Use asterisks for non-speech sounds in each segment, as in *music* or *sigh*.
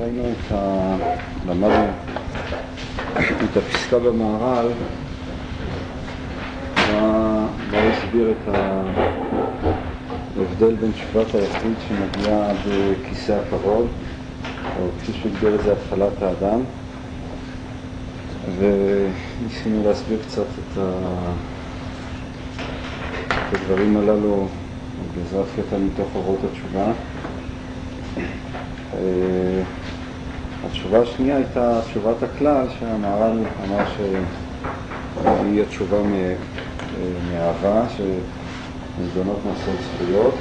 ראינו את ה... למדנו את הפסקה במהר"ל, בה הסביר את ההבדל בין תשובת היחיד שמגיעה עד כיסא הכבוד, או כפי שהגדיר את זה התחלת האדם, וניסינו להסביר קצת את, ה... את הדברים הללו בעזרת קטע מתוך אורות התשובה. התשובה השנייה הייתה תשובת הכלל שהמהר"ל אמר שהיא התשובה מאהבה, שנדונות נושא זכויות,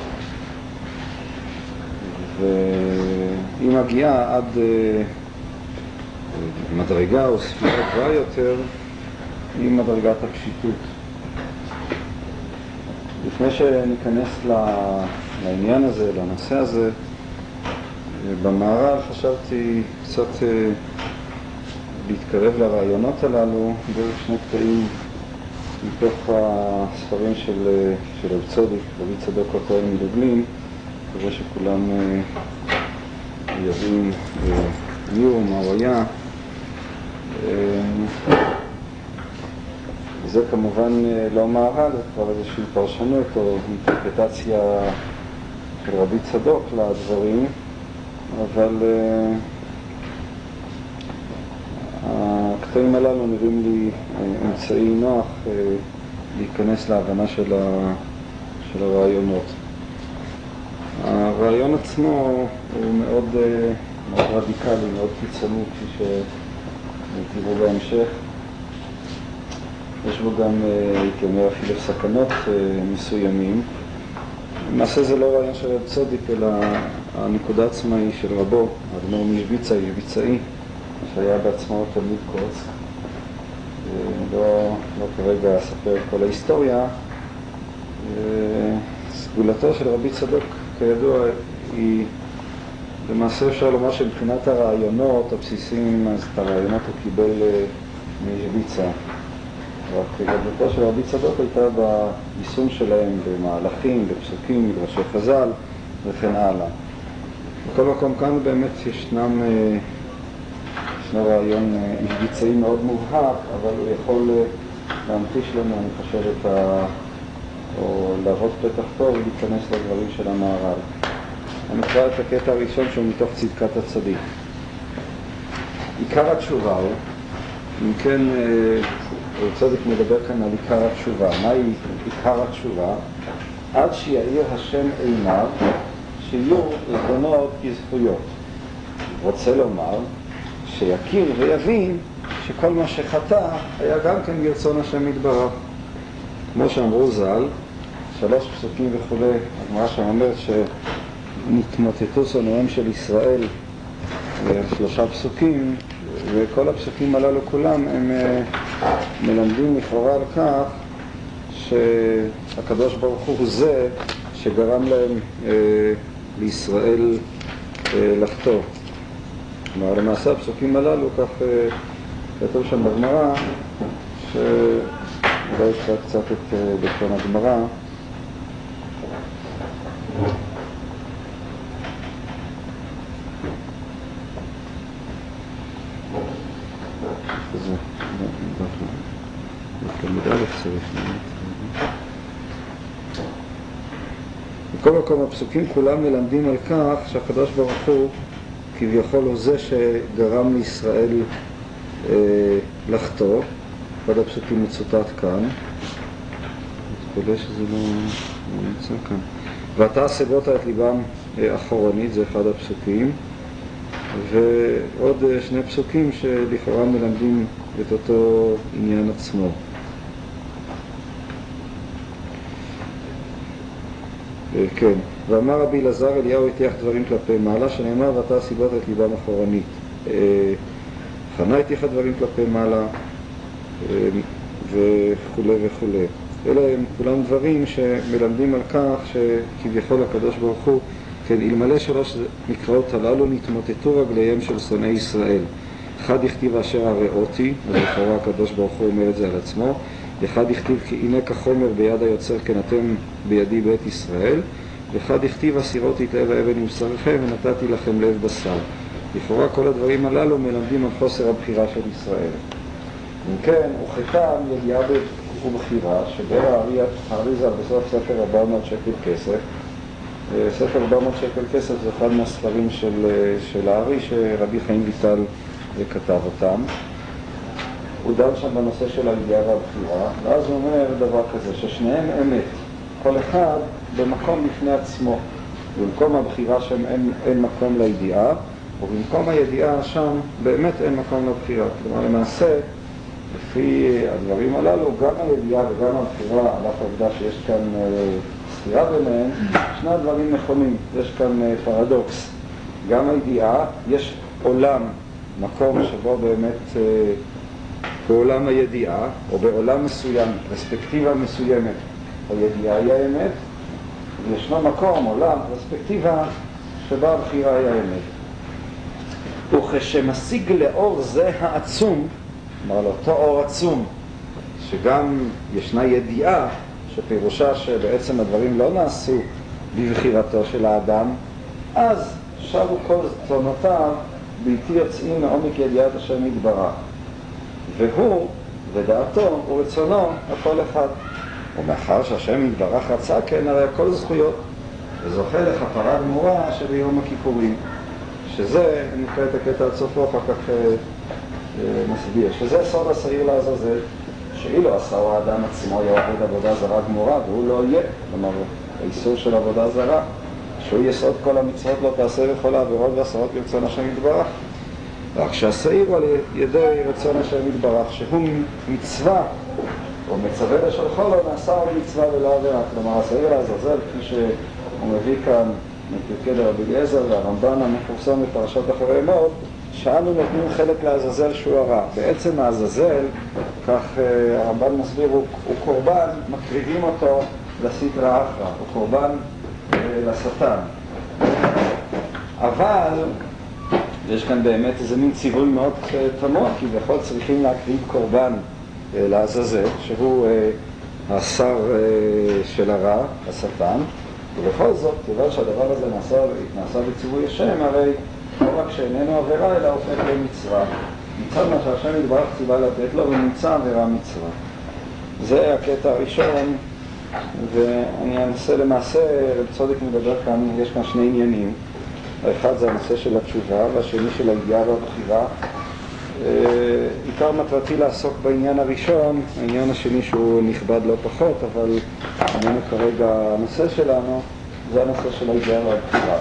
והיא מגיעה עד מדרגה או ספירה גבוהה יותר עם מדרגת הפשיטות. לפני שניכנס לעניין הזה, לנושא הזה, במערב חשבתי קצת להתקרב לרעיונות הללו דרך שני קטעים מתוך הספרים של, של רב צודיק, רבי צדוק הכהן מדובלין, מקווה שכולם יודעים מי הוא, מה הוא היה. זה כמובן לא מהר"ל, זה כבר איזושהי פרשנות או אינטרפטציה של רבי צדוק לדברים, אבל uh, הקטעים הללו נראים לי אמצעי נוח uh, להיכנס להבנה של, ה, של הרעיונות. הרעיון עצמו הוא מאוד, מאוד רדיקלי, מאוד קיצוני, כפי שתראו בהמשך. יש בו גם, הייתי אומר, אפילו סכנות מסוימים. למעשה זה לא רעיון של רב צדיק, אלא הנקודה עצמה היא של רבו, האדמו"ר מלביצה, יביצאי, שהיה בעצמו תלמיד קורס. לא, לא כרגע אספר כל ההיסטוריה. סגולתו של רבי צדוק, כידוע, היא למעשה אפשר לומר שמבחינת הרעיונות הבסיסיים, אז את הרעיונות הוא קיבל מיביצה. רק גדולתו של רבי צדוק הייתה ביישום שלהם במהלכים, בפסוקים, מדרשי חז"ל וכן הלאה. בכל מקום כאן באמת ישנם, ישנו רעיון ביצעי מאוד מובהק, אבל הוא יכול להמחיש לנו, אני חושב, את ה... או להראות פתח טוב ולהיכנס לדברים של המהר"ל. אני אקרא את הקטע הראשון שהוא מתוך צדקת הצדיק. עיקר התשובה הוא, אם כן, צדיק מדבר כאן על עיקר התשובה. מהי עיקר התשובה? עד שיאיר השם עיניו, שיהיו עזבונות כזכויות. רוצה לומר שיכיר ויבין שכל מה שחטא היה גם כן ברצון השם יתברך. כמו שאמרו ז"ל, שלוש פסוקים וכולי, הגמרא שם אומרת שנתמוטטו שונאיהם של ישראל, שלושה פסוקים, וכל הפסוקים הללו כולם הם מלמדים לכאורה על כך שהקדוש ברוך הוא זה שגרם להם אה, לישראל אה, לחטוא. למעשה הפסוקים הללו, כך אה, כתוב שם בגמרא, שאולי אקרא קצת את אה, לשון הגמרא. בכל מקום הפסוקים כולם מלמדים על כך שהקדוש ברוך הוא כביכול הוא זה שגרם לישראל אה, לחטוא. אחד הפסוקים מצוטט כאן. מתפלא שזה לא נמצא כאן. ואתה סגות את ליבם אחורנית, זה אחד הפסוקים. ועוד שני פסוקים שלכאורה מלמדים את אותו עניין עצמו. כן, ואמר רבי אלעזר אליהו הטיח דברים כלפי מעלה, שנאמר ואתה הסיבות את ליבם אחורנית. חנה הטיחה דברים כלפי מעלה וכולי וכולי. אלה הם כולם דברים שמלמדים על כך שכביכול הקדוש ברוך הוא, כן, אלמלא שלוש מקראות הללו נתמוטטו רגליהם של שונאי ישראל. אחד הכתיב אשר הראותי, ולכאורה הקדוש ברוך הוא אומר את זה על עצמו, אחד הכתיב כי הנה כחומר ביד היוצר כן אתם בידי בית ישראל, ואחד הכתיב אסירות את לב האבן עם בשרכם ונתתי לכם לב בשר. לכאורה כל הדברים הללו מלמדים על חוסר הבחירה של ישראל. אם כן, הוכחה ידיעה ובחירה, שבר האריזה בסוף ספר 400 שקל כסף. ספר 400 שקל כסף זה אחד מהספרים של, של הארי שרבי חיים ויטל כתב אותם. הוא דן שם בנושא של הידיעה והבחירה, ואז הוא אומר דבר כזה, ששניהם אמת, כל אחד במקום בפני עצמו. במקום הבחירה שם אין, אין מקום לידיעה, ובמקום הידיעה שם באמת אין מקום לבחירה. כלומר, למעשה, לפי הדברים הללו, גם הידיעה וגם הבחירה, על אף העובדה שיש כאן אה, סתירה ביניהם, שני הדברים נכונים. יש כאן אה, פרדוקס. גם הידיעה, יש עולם, מקום שבו באמת, אה, בעולם הידיעה, או בעולם מסוים, פרספקטיבה מסוימת, הידיעה היא האמת, וישנו מקום, עולם, פרספקטיבה, שבה הבחירה היא האמת. וכשמשיג לאור זה העצום, כלומר לאותו אור עצום, שגם ישנה ידיעה שפירושה שבעצם הדברים לא נעשו בבחירתו של האדם, אז שבו כל צונותיו בלתי יוצאים מעומק ידיעת השם יתברך. והוא ודעתו ורצונו הכל אחד. ומאחר שהשם יתברך רצה כן הרי הכל זכויות, וזוכה לכפרה גמורה שביום הכיפורים. שזה, אני אקרא את הקטע עד סופו, אחר כך אה, אה, מסביר, שזה סוד השעיר לעזאזל, שאילו עשהו האדם עצמו יעבוד עבודה זרה גמורה, והוא לא יהיה, כלומר, האיסור של עבודה זרה, שהוא יסוד כל המצוות לא תעשה וכל העבירות והשרות ברצון השם יתברך. רק שהשעיר הוא על ידי רצון השם יתברך, שהוא מצווה, או מצווה לשלחו לו, נעשה עוד מצווה ולא עבירה. כלומר, השעיר לעזאזל, כפי שהוא מביא כאן מפרקי רבי אליעזר והרמב"ן המפורסם בפרשת אחרי מות, שאנו נותנים חלק לעזאזל שהוא הרע. בעצם העזאזל, כך אה, הרמב"ן מסביר, הוא, הוא קורבן, מקריבים אותו לסטרא אחרא, הוא קורבן אה, לשטן. אבל, ויש כאן באמת איזה מין ציווי מאוד תמוה, כי בכל צריכים להקריב קורבן אה, לעזאזל, שהוא אה, השר אה, של הרע, השטן, ובכל זאת, כיוון שהדבר הזה נעשה, נעשה בציווי השם, הרי לא רק שאיננו עבירה, אלא הופך למצווה. מצד מה שהשם יתברך ציווה לתת לו, ונמצא עבירה מצווה. זה הקטע הראשון, ואני אנסה למעשה, רב צודק מדבר כאן, יש כאן שני עניינים. האחד זה הנושא של התשובה, והשני של הידיעה והבחירה. אה, עיקר מטרתי לעסוק בעניין הראשון, העניין השני שהוא נכבד לא פחות, אבל איננו כרגע הנושא שלנו, זה הנושא של הידיעה והבחירה.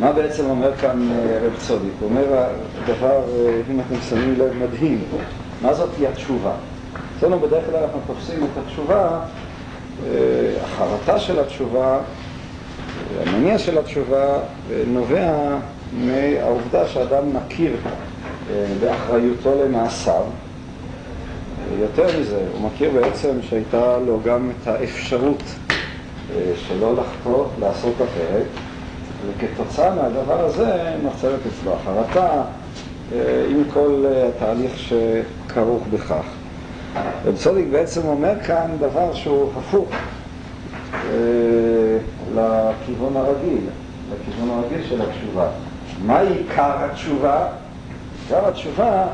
מה בעצם אומר כאן אה, רב צודיק? הוא אומר דבר, אה, אם אתם שמים לב, מדהים. מה זאת היא התשובה? אצלנו בדרך כלל אנחנו תופסים את התשובה, החרטה של התשובה, המניע של התשובה נובע מהעובדה שאדם מכיר באחריותו למעשיו. יותר מזה, הוא מכיר בעצם שהייתה לו גם את האפשרות אה, שלא לחטוא, לעשות אחרת, וכתוצאה מהדבר הזה נוצרת אצלו החרטה אה, עם כל אה, התהליך שכרוך בכך. רב צודיק בעצם אומר כאן דבר שהוא הפוך לכיוון הרגיל, לכיוון הרגיל של התשובה. מה עיקר התשובה? עיקר התשובה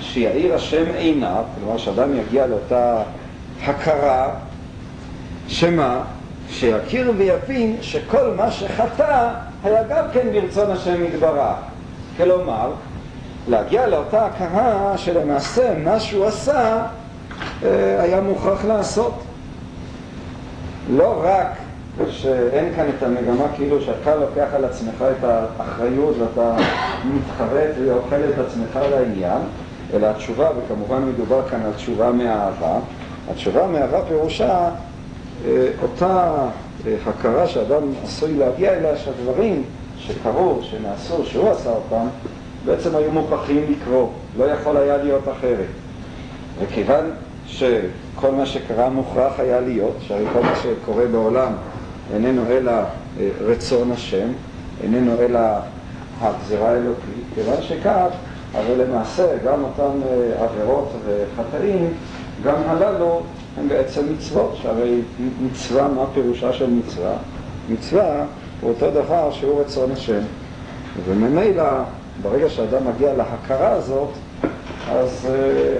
שיאיר השם עיניו, כלומר שאדם יגיע לאותה הכרה, שמה? שיכיר ויבין שכל מה שחטא היה גם כן ברצון השם יתברך. כלומר, להגיע לאותה הכרה שלמעשה מה שהוא עשה אה, היה מוכרח לעשות. לא רק שאין כאן את המגמה כאילו שאתה לוקח על עצמך את האחריות ואתה מתחרט ואוכל את עצמך לעניין, אלא התשובה, וכמובן מדובר כאן על תשובה מאהבה, התשובה מאהבה פירושה אה, אותה אה, הכרה שאדם עשוי להגיע אליה שהדברים שקרו, שנעשו, שהוא עשה אותם, בעצם היו מוכרחים לקרות, לא יכול היה להיות אחרת. וכיוון שכל מה שקרה מוכרח היה להיות, שהרי כל מה שקורה בעולם איננו אלא אה, רצון השם, איננו אלא הגזרה האלוקית, כיוון שכך, הרי למעשה גם אותן אה, עבירות וחטאים, גם הללו הם בעצם מצוות, שהרי מצווה, מה פירושה של מצווה? מצווה הוא אותו דבר שהוא רצון השם. וממילא, ברגע שאדם מגיע להכרה הזאת, אז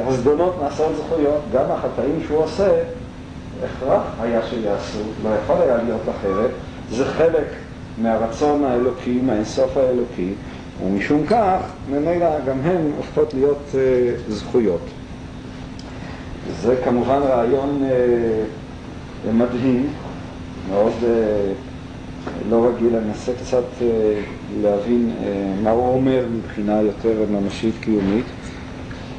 הזדונות נעשות זכויות, גם החטאים שהוא עושה, הכרח היה שיעשו, לא יכול היה להיות אחרת, זה חלק מהרצון האלוקי, מהאינסוף האלוקי, ומשום כך, ממילא גם הן הופכות להיות uh, זכויות. זה כמובן רעיון uh, מדהים, מאוד uh, לא רגיל, אני אנסה קצת uh, להבין uh, מה הוא אומר מבחינה יותר ממשית קיומית,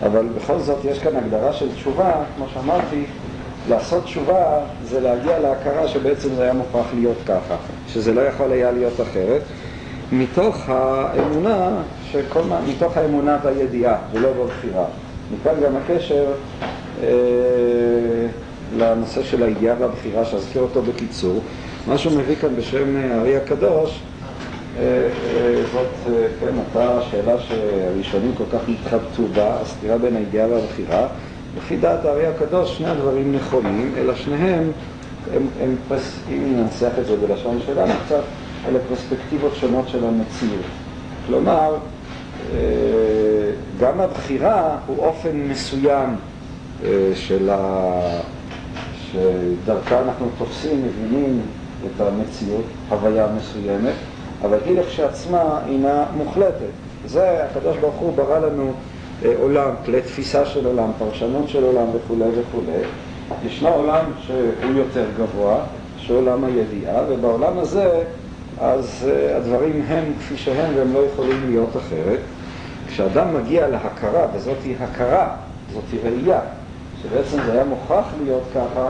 אבל בכל זאת יש כאן הגדרה של תשובה, כמו שאמרתי, לעשות תשובה זה להגיע להכרה שבעצם זה היה מוכרח להיות ככה, שזה לא יכול היה להיות אחרת, מתוך האמונה, שכל מה, מתוך האמונה והידיעה ולא בבחירה. מכאן גם הקשר אה, לנושא של הידיעה והבחירה, שאזכיר אותו בקיצור. מה שהוא מביא כאן בשם הארי הקדוש, אה, אה, זאת, אה, כן, אותה שאלה שהראשונים כל כך התחבטו בה, הסתירה בין הידיעה והבחירה. לפי דעת הארי הקדוש שני הדברים נכונים, אלא שניהם, הם, הם פס, אם ננסח את זה בלשון שלנו קצת, אלה פרספקטיבות שונות של המציאות. כלומר, גם הבחירה הוא אופן מסוים של ה... שדרכה אנחנו תופסים, מבינים את המציאות, הוויה מסוימת, אבל היא לכשעצמה אינה מוחלטת. זה הקדוש ברוך הוא ברא לנו אה, עולם, כלי תפיסה של עולם, פרשנות של עולם וכולי וכולי. ישנו עולם שהוא יותר גבוה, שהוא עולם הידיעה, ובעולם הזה אז אה, הדברים הם כפי שהם והם לא יכולים להיות אחרת. כשאדם מגיע להכרה, וזאת היא הכרה, זאת היא ראייה, שבעצם זה היה מוכרח להיות ככה,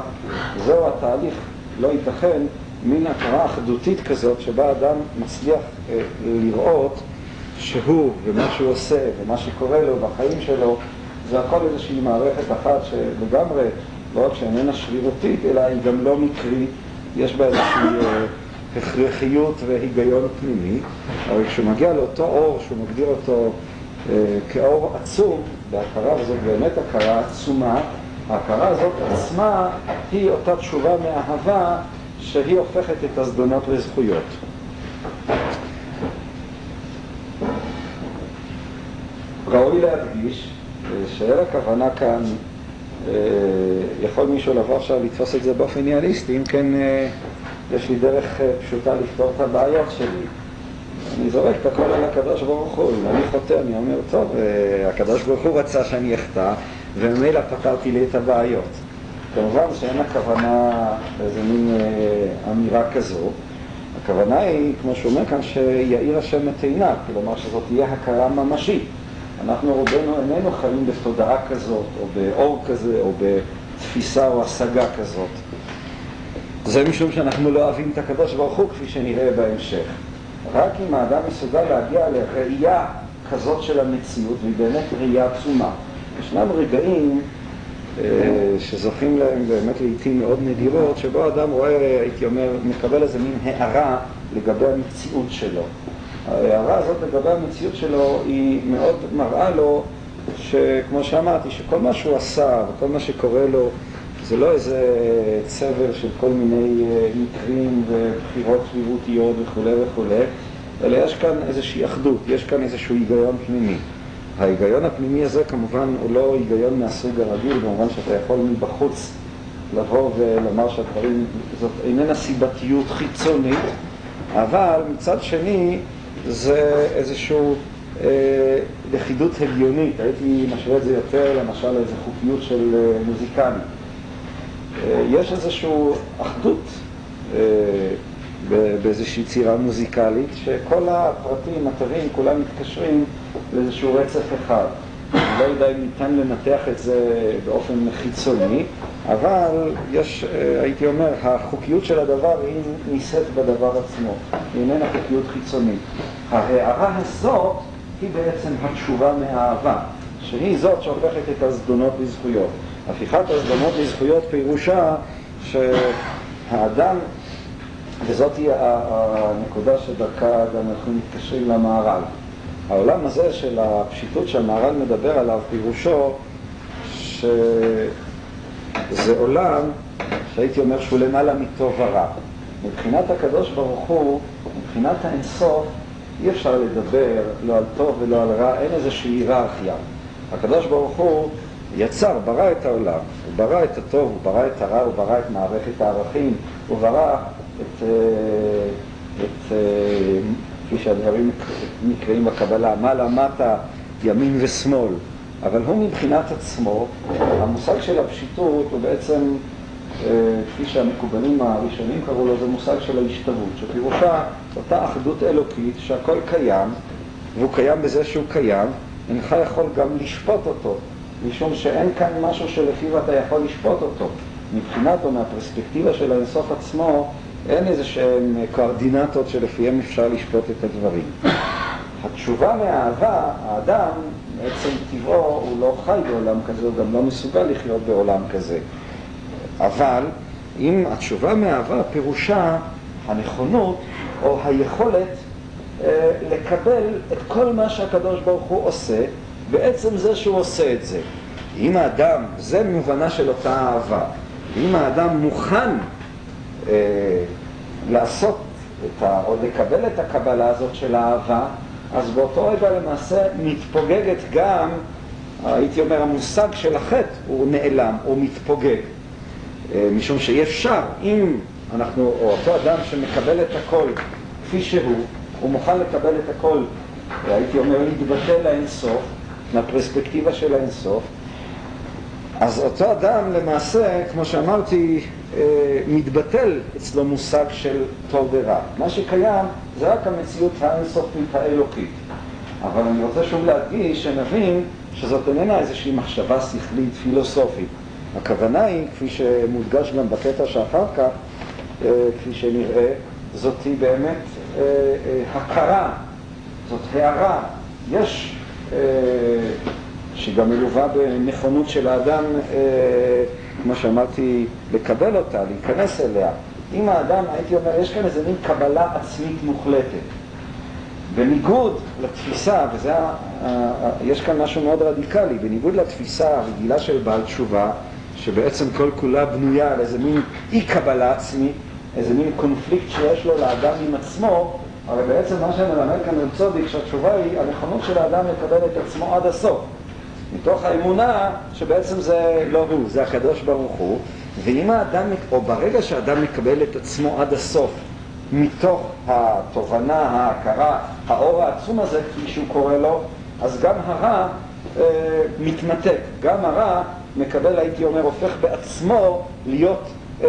זהו התהליך, לא ייתכן מין הכרה אחדותית כזאת שבה אדם מצליח אה, לראות שהוא ומה שהוא עושה ומה שקורה לו בחיים שלו זה הכל איזושהי מערכת אחת שלגמרי לא רק שאיננה שרירותית אלא היא גם לא מקרית, יש בה איזושהי אה, הכרחיות והיגיון פנימי. אבל כשהוא מגיע לאותו אור שהוא מגדיר אותו אה, כאור עצום בהכרה, וזאת באמת הכרה עצומה ההכרה הזאת עצמה היא אותה תשובה מאהבה שהיא הופכת את הזדונות לזכויות. ראוי להדגיש שאין הכוונה כאן, אה, יכול מישהו לבוא עכשיו לתפוס את זה באופן אידיאליסטי, אם כן אה, יש לי דרך אה, פשוטה לפתור את הבעיות שלי. אני זורק את הכל על הקדוש ברוך הוא, אם אני חוטא, אני אומר, טוב, הקדוש ברוך הוא רצה שאני אחטא, וממילא פתרתי לי את הבעיות. כמובן שאין הכוונה לאיזה מין אה, אמירה כזו. הכוונה היא, כמו שהוא אומר כאן, שיאיר השם את עיניו, כלומר שזאת תהיה הכרה ממשית. אנחנו רובנו איננו חיים בתודעה כזאת, או באור כזה, או בתפיסה או השגה כזאת. זה משום שאנחנו לא אוהבים את הקדוש ברוך הוא, כפי שנראה בהמשך. רק אם האדם מסוגל להגיע לראייה כזאת של המציאות, והיא באמת ראייה עצומה. ישנם רגעים שזוכים להם באמת לעיתים מאוד נדירות, שבו אדם רואה, הייתי אומר, מקבל איזה מין הערה לגבי המציאות שלו. ההערה הזאת לגבי המציאות שלו היא מאוד מראה לו שכמו שאמרתי, שכל מה שהוא עשה וכל מה שקורה לו זה לא איזה צבר של כל מיני אה, מקרים ובחירות סביבותיות וכולי וכולי, אלא יש כאן איזושהי אחדות, יש כאן איזשהו היגיון פנימי. ההיגיון הפנימי הזה כמובן הוא לא היגיון מהסוג הרגיל, במובן שאתה יכול מבחוץ לבוא ולומר שהדברים, זאת איננה סיבתיות חיצונית, אבל מצד שני זה איזושהי אה, לכידות הגיונית, הייתי משווה את זה יותר למשל לאיזו חוקיות של אה, מוזיקלי. אה, יש איזושהי אחדות אה, באיזושהי צירה מוזיקלית, שכל הפרטים, התווים, כולם מתקשרים לאיזשהו רצף אחד. אני לא יודע אם ניתן לנתח את זה באופן חיצוני, אבל יש, אה, הייתי אומר, החוקיות של הדבר היא נישאת בדבר עצמו, היא איננה חוקיות חיצונית. ההערה הזאת היא בעצם התשובה מהאהבה, שהיא זאת שהופכת את הזדונות לזכויות. הפיכת הזדונות לזכויות פירושה שהאדם וזאת היא הנקודה שדרכה גם אנחנו מתקשרים למהר"ל. העולם הזה של הפשיטות שהמהר"ל מדבר עליו, פירושו שזה עולם שהייתי אומר שהוא למעלה מטוב ורע. מבחינת הקדוש ברוך הוא, מבחינת האינסוף, אי אפשר לדבר לא על טוב ולא על רע, אין איזושהי היררכיה. הקדוש ברוך הוא יצר, ברא את העולם, הוא ברא את הטוב, הוא ברא את הרע, הוא ברא את מערכת הערכים, הוא ברא את, אה, את אה, כפי שהדברים נקראים בקבלה, מעלה מטה, ימין ושמאל, אבל הוא מבחינת עצמו, המושג של הפשיטות הוא בעצם, אה, כפי שהמקובלים הראשונים קראו לו, זה מושג של ההשתוות, שפירושה אותה אחדות אלוקית שהכל קיים, והוא קיים בזה שהוא קיים, אינך יכול גם לשפוט אותו, משום שאין כאן משהו שלפיו אתה יכול לשפוט אותו. מבחינת או מהפרספקטיבה של האינסוף עצמו, אין איזה שהן קוארדינטות שלפיהן אפשר לשפוט את הדברים. התשובה מהאהבה, האדם, מעצם טבעו, הוא לא חי בעולם כזה, הוא גם לא מסוגל לחיות בעולם כזה. אבל אם התשובה מאהבה פירושה הנכונות או היכולת אה, לקבל את כל מה שהקדוש ברוך הוא עושה, בעצם זה שהוא עושה את זה. אם האדם, זה מובנה של אותה אהבה, אם האדם מוכן לעשות את ה, או לקבל את הקבלה הזאת של האהבה, אז באותו רגע למעשה מתפוגגת גם, הייתי אומר, המושג של החטא הוא נעלם, הוא מתפוגג. אה, משום שאי אפשר, אם אנחנו, או אותו אדם שמקבל את הכל כפי שהוא, הוא מוכן לקבל את הכל, הייתי אומר, להתבטא לאינסוף, מהפרספקטיבה של האינסוף, אז אותו אדם למעשה, כמו שאמרתי, אה, מתבטל אצלו מושג של טוב ורע. מה שקיים זה רק המציאות האינסופית האלוקית. אבל אני רוצה שוב להדגיש, שנבין שזאת איננה איזושהי מחשבה שכלית פילוסופית. הכוונה היא, כפי שמודגש גם בקטע שאחר כך, אה, כפי שנראה, זאת היא באמת אה, הכרה, זאת הערה. יש שגם מלווה בנכונות של האדם, אה, כמו שאמרתי, לקבל אותה, להיכנס אליה. אם האדם, הייתי אומר, יש כאן איזה מין קבלה עצמית מוחלטת. בניגוד לתפיסה, וזה, יש כאן משהו מאוד רדיקלי, בניגוד לתפיסה הרגילה של בעל תשובה, שבעצם כל כולה בנויה על איזה מין אי קבלה עצמית, איזה מין קונפליקט שיש לו לאדם עם עצמו, הרי בעצם מה שמלמד כאן רב שהתשובה היא הנכונות של האדם לקבל את עצמו עד הסוף. מתוך האמונה שבעצם זה לא הוא, זה הקדוש ברוך הוא, ואם האדם, או ברגע שהאדם מקבל את עצמו עד הסוף, מתוך התובנה, ההכרה, האור העצום הזה, כפי שהוא קורא לו, אז גם הרע אה, מתמתק, גם הרע מקבל, הייתי אומר, הופך בעצמו להיות אה,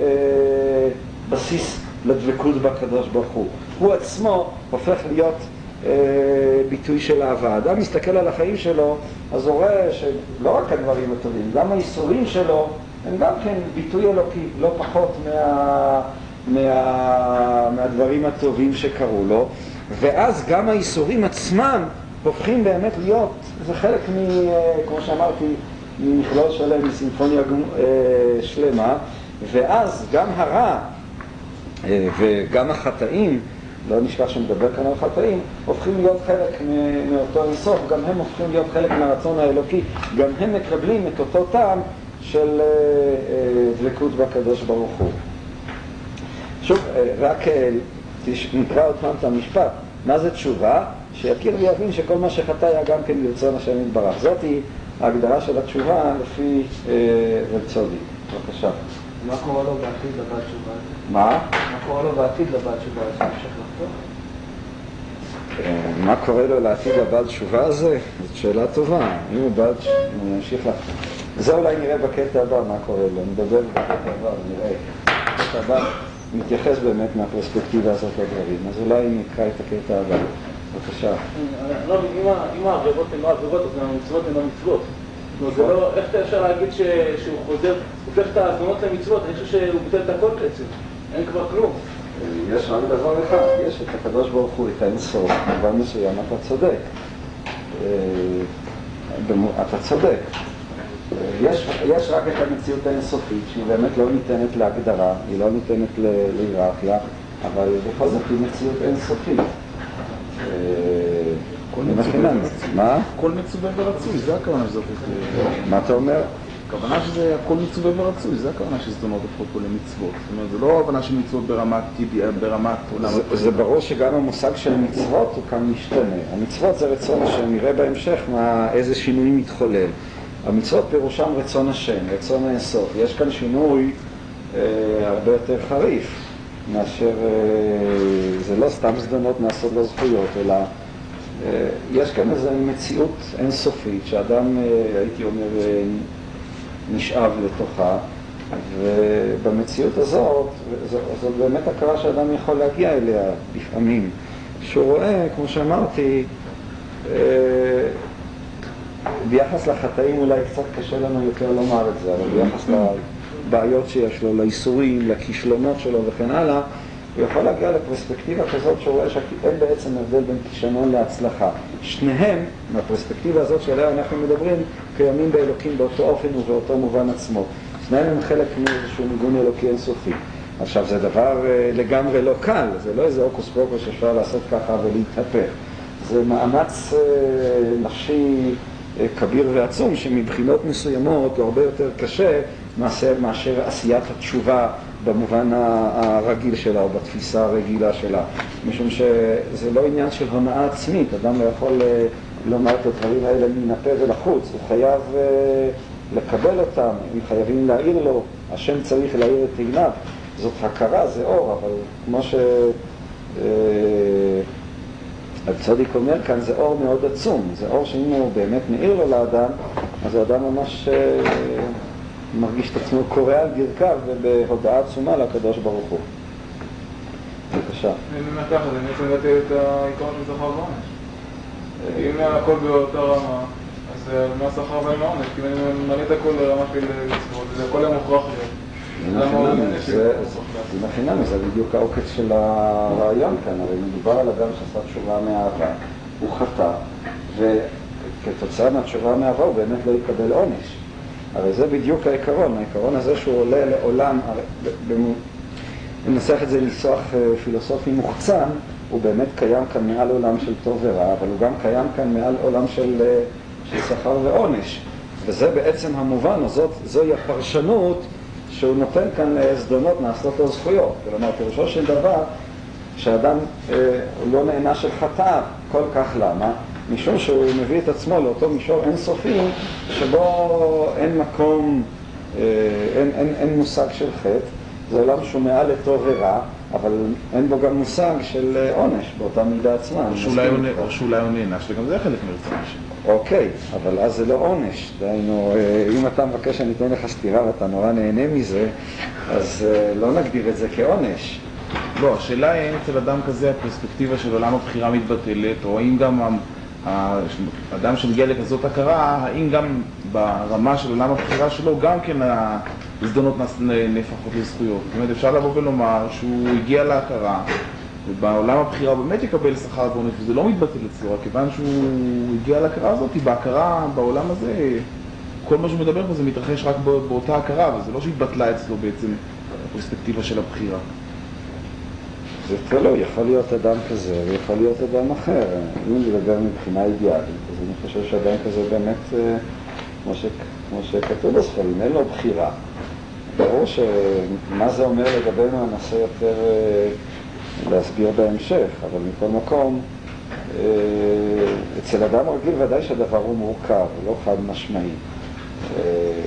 אה, בסיס לדבקות בקדוש ברוך הוא. הוא עצמו הופך להיות ביטוי של אהבה. אדם מסתכל על החיים שלו, אז הוא רואה שלא רק הדברים הטובים, גם האיסורים שלו הם גם כן ביטוי אלוקי, לא פחות מה, מה, מהדברים הטובים שקרו לו, ואז גם האיסורים עצמם הופכים באמת להיות, זה חלק מ... אה, כמו שאמרתי, ממכלול שלם, מסימפוניה אה, שלמה, ואז גם הרע וגם החטאים לא נשכח שמדבר כאן על חטאים, הופכים להיות חלק מאותו אינסוף, גם הם הופכים להיות חלק מהרצון האלוקי, גם הם מקבלים את אותו טעם של אה, אה, דבקות בקדוש ברוך הוא. שוב, אה, רק נקרא עוד פעם את המשפט, מה זה תשובה? שיכיר ויבין שכל מה שחטא היה גם כן ברצון השם יתברך. זאת היא ההגדרה של התשובה לפי רב צודי. בבקשה. מה קורה לו בעתיד לבת תשובה? מה? מה קורה לו בעתיד לבת תשובה? הזה? מה קורה לו לעתיד לבעל תשובה הזה? זאת שאלה טובה. אם הוא בעל תשובה, אני אמשיך לך. זה אולי נראה בקטע הבא מה קורה לו. נדבר בקטע הבא, נראה. בקטע הבא מתייחס באמת מהפרספקטיבה הזאת לדברים. אז אולי נקרא את הקטע הבא. בבקשה. לא, אם העבירות הן לא עבירות, אז המצוות הן לא מצוות. לא, איך אתה אפשר להגיד שהוא חוזר, הופך את העוונות למצוות? אני חושב שהוא ביטל את הכל בעצם. אין כבר כלום. יש רק דבר אחד, יש את הקדוש ברוך הוא, את האינסוף, במובן מסוים אתה צודק. אה, אתה צודק. יש, יש רק את המציאות האינסופית, שהיא באמת לא ניתנת להגדרה, היא לא ניתנת להיררכיה, אבל בכל זאת היא מציאות אינסופית. אה, מה? כל מצווה ברצוי, זה הכוונה שזאת... מה אתה אומר? הכוונה שזה הכל מצווה ורצוי, זה הכוונה שזדונות הפכו פה למצוות. זאת אומרת, זה לא הבנה של מצוות ברמת, ברמת עולם זה, ברור שגם המושג של מצוות הוא כאן משתנה. המצוות זה רצון השם, נראה בהמשך איזה שינוי מתחולל. המצוות פירושם רצון השם, רצון האסוף. יש כאן שינוי אה, הרבה יותר חריף מאשר, אה, זה לא סתם זדונות נעשות לו זכויות, אלא אה, יש כאן איזו מציאות אינסופית שאדם, אה, הייתי אומר, אה, נשאב לתוכה, ובמציאות הזאת, זו, זאת באמת הכרה שאדם יכול להגיע אליה לפעמים, שהוא רואה, כמו שאמרתי, ביחס לחטאים אולי קצת קשה לנו יותר לומר את זה, אבל ביחס לבעיות שיש לו, לאיסורים, לכישלונות שלו וכן הלאה, הוא יכול להגיע לפרספקטיבה כזאת שהוא רואה שאין בעצם הבדל בין כישלון להצלחה. שניהם, מהפרספקטיבה הזאת שעליה אנחנו מדברים, קיימים באלוקים באותו אופן ובאותו מובן עצמו. שניהם הם חלק מאיזשהו ניגון אלוקי אינסופי. עכשיו, זה דבר uh, לגמרי לא קל, זה לא איזה הוקוס פוקוס שאפשר לעשות ככה ולהתהפך. זה מאמץ uh, נפשי uh, כביר ועצום, שמבחינות מסוימות הוא הרבה יותר קשה מאשר, מאשר עשיית התשובה במובן הרגיל שלה או בתפיסה הרגילה שלה, משום שזה לא עניין של הונאה עצמית, אדם לא יכול אה, לומר את הדברים האלה מן הפה ולחוץ, הוא חייב אה, לקבל אותם, הם חייבים להעיר לו, השם צריך להעיר את עיניו, זאת הכרה, זה אור, אבל כמו ש... הצדיק אה, אומר כאן, זה אור מאוד עצום, זה אור שאם הוא באמת מאיר לו לאדם, אז האדם ממש מרגיש את עצמו קורע על ברכיו ובהודעה עצומה לקדוש ברוך הוא. בבקשה. אני אומר ככה, אני רוצה לבטל את העיקרון של שכר ועונש. אם הכל באותה רמה, אז מה שכר ואין עונש? כי אם אני מעלה את הכל לרמה של מצוות, זה הכל היה מוכרח. זה חינמי, זה בדיוק העוקץ של הרעיון כאן, הרי מדובר על אדם שעשה תשובה מאהבה, הוא חטא, וכתוצאה מהתשובה מאהבה הוא באמת לא יקבל עונש. הרי זה בדיוק העיקרון, העיקרון הזה שהוא עולה לעולם, ננסח את זה ניסוח אה, פילוסופי מוחצן, הוא באמת קיים כאן מעל עולם של טוב ורע, אבל הוא גם קיים כאן מעל עולם של, אה, שכר ועונש. וזה בעצם המובן, או זאת, זוהי הפרשנות שהוא נותן כאן לזדונות נעשות לו זכויות. כלומר, פירושו של דבר, שאדם אה, לא נהנה של חטאיו, כל כך למה? משום שהוא מביא את עצמו לאותו מישור אינסופי שבו אין מקום, אה, אין, אין, אין מושג של חטא, זה עולם שהוא מעל לטוב ורע, אבל אין בו גם מושג של אה, עונש באותה מידה עצמה. או שאולי הוא נענש, וגם זה חלק מרצון השם. אוקיי, אבל אז זה לא עונש. דהיינו, אה, אם אתה מבקש שאני אתן לך סטירה ואתה נורא נהנה מזה, אז לא נגדיר את זה כעונש. לא, השאלה היא האם אצל אדם כזה הפרספקטיבה של עולם הבחירה מתבטלת, או האם גם האדם שמגיע לכזאת הכרה, האם גם ברמה של עולם הבחירה שלו, גם כן הזדונות נהפכות לזכויות. זאת אומרת, אפשר לבוא ולומר שהוא הגיע להכרה, ובעולם הבחירה הוא באמת יקבל שכר ועונש, וזה לא מתבטל אצלו, כיוון שהוא הגיע להכרה הזאת, בהכרה בעולם הזה, כל מה שהוא מדבר פה זה מתרחש רק באותה הכרה, וזה לא שהתבטלה אצלו בעצם הפרספקטיבה של הבחירה. זה תלוי, יכול להיות אדם כזה ויכול להיות אדם אחר. אם נדבר מבחינה אידיאלית, אז אני חושב שאדם כזה באמת, אה, כמו, ש, כמו שכתוב בספרים, אין לו בחירה. ברור שמה זה אומר לגבינו ננסה יותר אה, להסביר בהמשך, אבל מכל מקום, אה, אצל אדם רגיל ודאי שהדבר הוא מורכב, לא חד משמעי.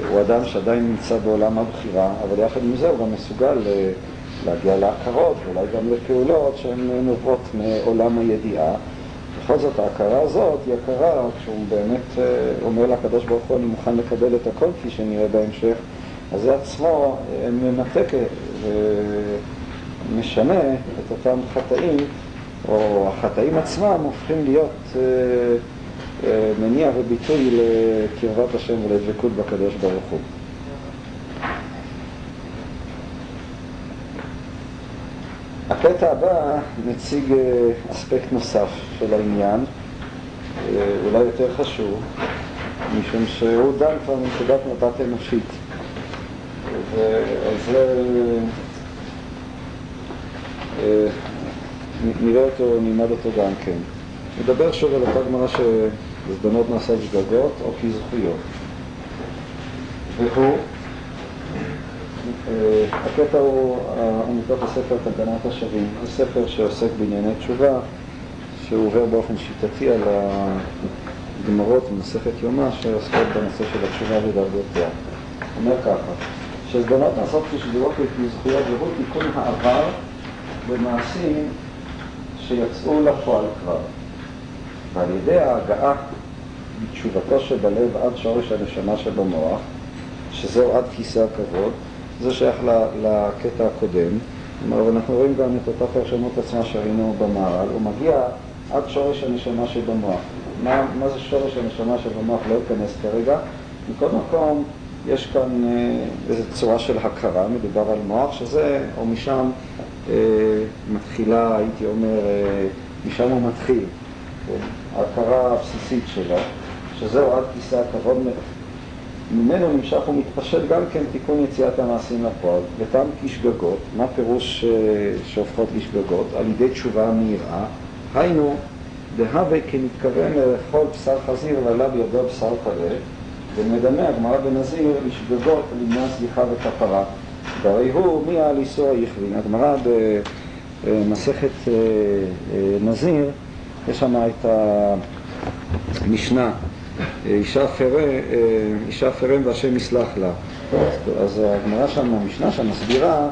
הוא אדם שעדיין נמצא בעולם הבחירה, אבל יחד עם זה הוא גם מסוגל להגיע להכרות ואולי גם לפעולות שהן נובעות מעולם הידיעה. בכל זאת ההכרה הזאת היא הכרה כשהוא באמת אה, אומר לקדוש ברוך הוא אני מוכן לקבל את הכל כפי שנראה בהמשך, אז זה עצמו אה, ממתק ומשנה את אותם חטאים, או החטאים עצמם הופכים להיות אה, מניע וביטוי לקרבת השם ולדבקות בקדוש ברוך הוא. הקטע הבא מציג אה, אספקט נוסף של העניין, אה, אולי יותר חשוב, משום שהוא דן כבר מנקודת מבט אנושית. זה אה, נראה אותו, נלמד אותו גם כן. נדבר שוב על אותה גמרא שזדונות נעשות שגגות או כזכויות. והוא, הקטע הוא, הוא מתוך הספר תקנת השבים, זה ספר שעוסק בענייני תשובה, שהוא עובר באופן שיטתי על הגמרות במסכת יומא שעוסקות בנושא של התשובה ודרגותיה. אומר ככה, שזדונות נעשות כשגורות לזכויות והוא תיקון העבר במעשים שיצאו לפועל כבר. ועל ידי ההגעה בתשובתו שבלב עד שורש הנשמה שבמוח, שזהו עד כיסא הכבוד, זה שייך לקטע הקודם. כלומר, אנחנו רואים גם את אותה פרשנות עצמה שראינו במערל, הוא מגיע עד שורש הנשמה שבמוח. מה, מה זה שורש הנשמה שבמוח? לא אכנס כרגע. מכל מקום, יש כאן אה, איזו צורה של הכרה, מדובר על מוח, שזה, או משם אה, מתחילה, הייתי אומר, אה, משם הוא מתחיל, כן? ההכרה הבסיסית שלו, שזהו עד כיסא הכבוד ממנו נמשך ומתפשט גם כן תיקון יציאת המעשים לפועל, וטעם כשגגות, מה פירוש שהופכות לשגגות? על ידי תשובה מיראה, היינו, דהווה כמתכוון לאכול בשר חזיר ועלה בידו בשר טלה, ומדמה הגמרא בנזיר לשגגות למנוע סליחה וכפרה. והרי הוא מי על איסור היכבין. הגמרא במסכת אה, אה, נזיר, יש שם את המשנה, אישה, פרה, אה, אישה פרם והשם יסלח לה. אז הגמרא שם, המשנה שם מסבירה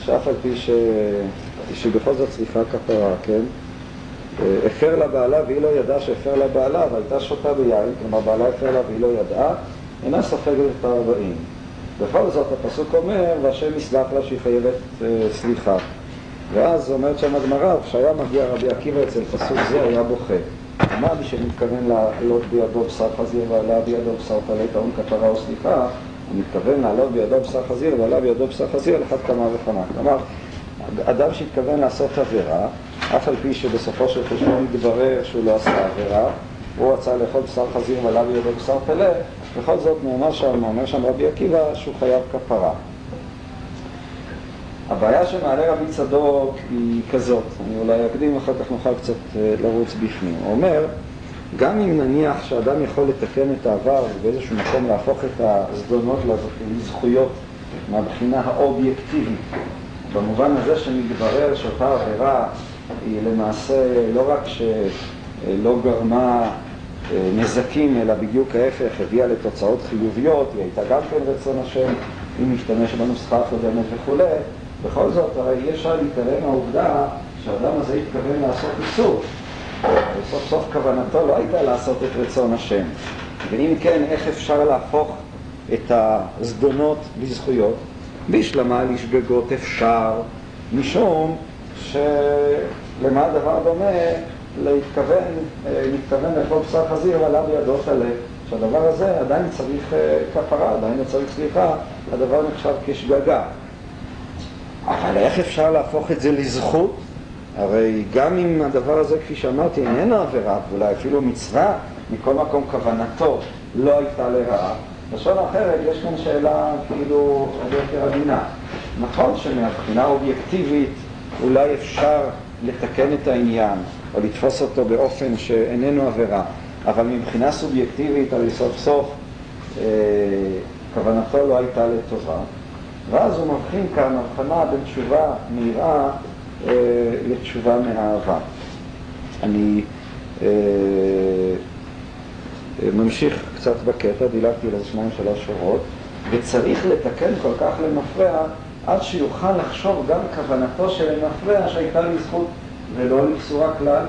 שאף על פי ש... שבכל זאת צריכה כפרה, כן? הפר לה בעלה והיא לא ידעה שהפר לה בעלה, והייתה שותה ביין, כלומר בעלה הפר לה והיא לא ידעה, אינה סופגת את הארבעים. בכל זאת הפסוק אומר, והשם יסלח לה שהיא חייבת אה, סליחה. ואז אומרת שם הגמרא, כשהיה מגיע רבי עקיבא אצל פסוק זה, היה בוכה. אמר לי שמתכוון לעלות בידו בשר חזיר ועלה בידו בשר טלה טעון כפרה או סליחה, הוא מתכוון לעלות בידו בשר חזיר ועלה בידו בשר חזיר על אחת כמה וכמה. כלומר, אדם שהתכוון לעשות עבירה, אף על פי שבסופו של חשבון מתברר שהוא לא עשה עבירה, הוא רצה לאכול בשר חזיר ועלה בידו בשר טלה, בכל זאת נאמר שם, אומר שם רבי עקיבא שהוא חייב כפרה. הבעיה שמעלה רבי צדוק היא כזאת, אני אולי אקדים, אחר כך נוכל קצת אה, לרוץ בפנים. הוא אומר, גם אם נניח שאדם יכול לתקן את העבר ובאיזשהו מקום להפוך את הזדונות לזכויות מהבחינה האובייקטיבית, במובן הזה שמתברר שאותה עבירה היא למעשה לא רק שלא גרמה אה, נזקים, אלא בדיוק ההפך, הביאה לתוצאות חיוביות, היא הייתה גם כן רצון השם, אם נשתמש בנוסחה הקודמת וכולי, בכל זאת, הרי אי אפשר להתעלם מהעובדה שהאדם הזה התכוון לעשות איסור. וסוף סוף כוונתו לא הייתה לעשות את רצון השם. ואם כן, איך אפשר להפוך את הזדונות לזכויות? בהשלמה לשגגות אפשר, משום שלמה הדבר דומה להתכוון, להתכוון לאכול בשר חזיר ועלה בידו טלה. שהדבר הזה עדיין צריך אה, כפרה, עדיין צריך סליחה, הדבר נחשב כשגגה. אבל איך אפשר להפוך את זה לזכות? הרי גם אם הדבר הזה, כפי שאמרתי, איננו עבירה, ואולי אפילו מצווה, מכל מקום כוונתו לא הייתה לרעה, לשון אחרת יש כאן שאלה כאילו הרבה יותר עדינה. נכון שמבחינה אובייקטיבית אולי אפשר לתקן את העניין או לתפוס אותו באופן שאיננו עבירה, אבל מבחינה סובייקטיבית הרי סוף סוף אה, כוונתו לא הייתה לטובה, ואז הוא מבחין כאן הבחנה בין תשובה מיראה אה, לתשובה מאהבה. אני אה, ממשיך קצת בקטע, דילגתי על שניים שלוש שורות, וצריך לתקן כל כך למפרע עד שיוכל לחשוב גם כוונתו של המפרע שהייתה לי זכות ולא לבשורה כלל.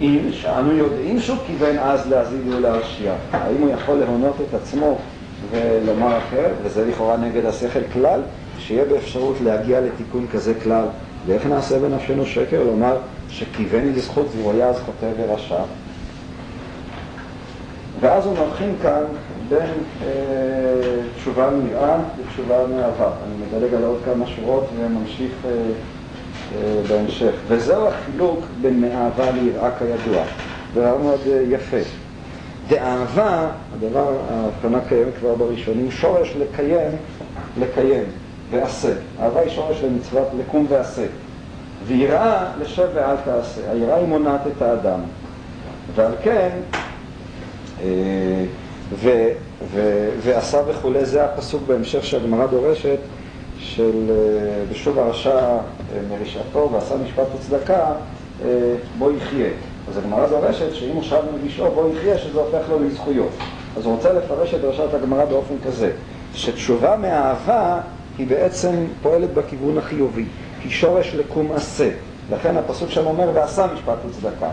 אם שאנו יודעים שהוא כיוון אז להזיג ולהרשיע, האם הוא יכול להונות את עצמו ולומר אחרת, וזה לכאורה נגד השכל כלל, שיהיה באפשרות להגיע לתיקון כזה כלל. ואיך נעשה בנפשנו שקר לומר שכיוון לזכות והוא היה אז חוטא ורשע? ואז הוא מבחין כאן בין אה, תשובה מיראה לתשובה מאהבה. אני מדלג על עוד כמה שורות וממשיך אה, אה, בהמשך. וזהו החילוק בין מאהבה ליראה כידוע. דבר מאוד אה, יפה. דאהבה, הדבר, ההבחנה קיימת כבר בראשונים, שורש לקיים, לקיים, ועשה. אהבה היא שורש למצוות לקום ועשה. ויראה לשב ואל תעשה. היראה היא מונעת את האדם. ועל כן, אה, ו, ו, ועשה וכולי, זה הפסוק בהמשך שהגמרא דורשת, של בשוב הרשע מרשעתו ועשה משפט וצדקה, בוא יחיה. אז הגמרא דורשת שאם הוא שב מרשעו בוא יחיה, שזה הופך לו לזכויות. אז הוא רוצה לפרש את דרשת הגמרא באופן כזה, שתשובה מאהבה היא בעצם פועלת בכיוון החיובי, היא שורש לקום עשה. לכן הפסוק שם אומר, ועשה משפט וצדקה.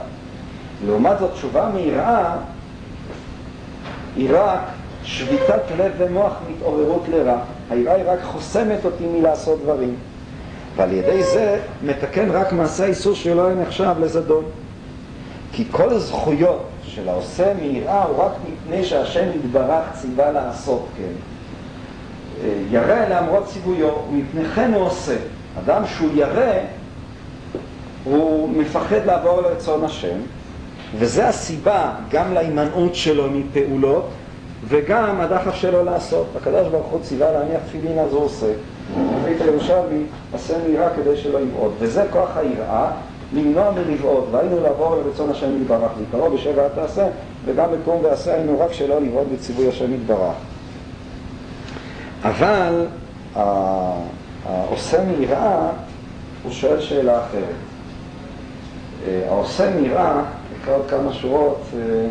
לעומת זאת, תשובה מיראה היא רק שביתת לב ומוח מהתעוררות לרע. היראה היא רק חוסמת אותי מלעשות דברים. ועל ידי זה מתקן רק מעשה האיסור שלא היה נחשב לזדון. כי כל הזכויות של העושה מיראה הוא רק מפני שהשם יתברך ציווה לעשות כן. ירא למרות ציוויו, ומפני כן הוא עושה. אדם שהוא ירא, הוא מפחד לעבור לרצון השם, וזה הסיבה גם להימנעות שלו מפעולות, וגם הדחף שלו לעשות. הקדוש ברוך הוא ציווה להניח תפילין אז הוא עושה. מביא את הירושלמי, עשה מיראה כדי שלא יבעוד. וזה כוח היראה, למנוע מלבעוד, והיינו לעבור לרצון השם יתברך, ועיקרו בשבע תעשה, וגם בקום ועשה היינו רק שלא לבעוד בציווי השם יתברך. אבל העושה מיראה, הוא שואל שאלה אחרת. העושה מיראה, נקרא עוד כמה שורות,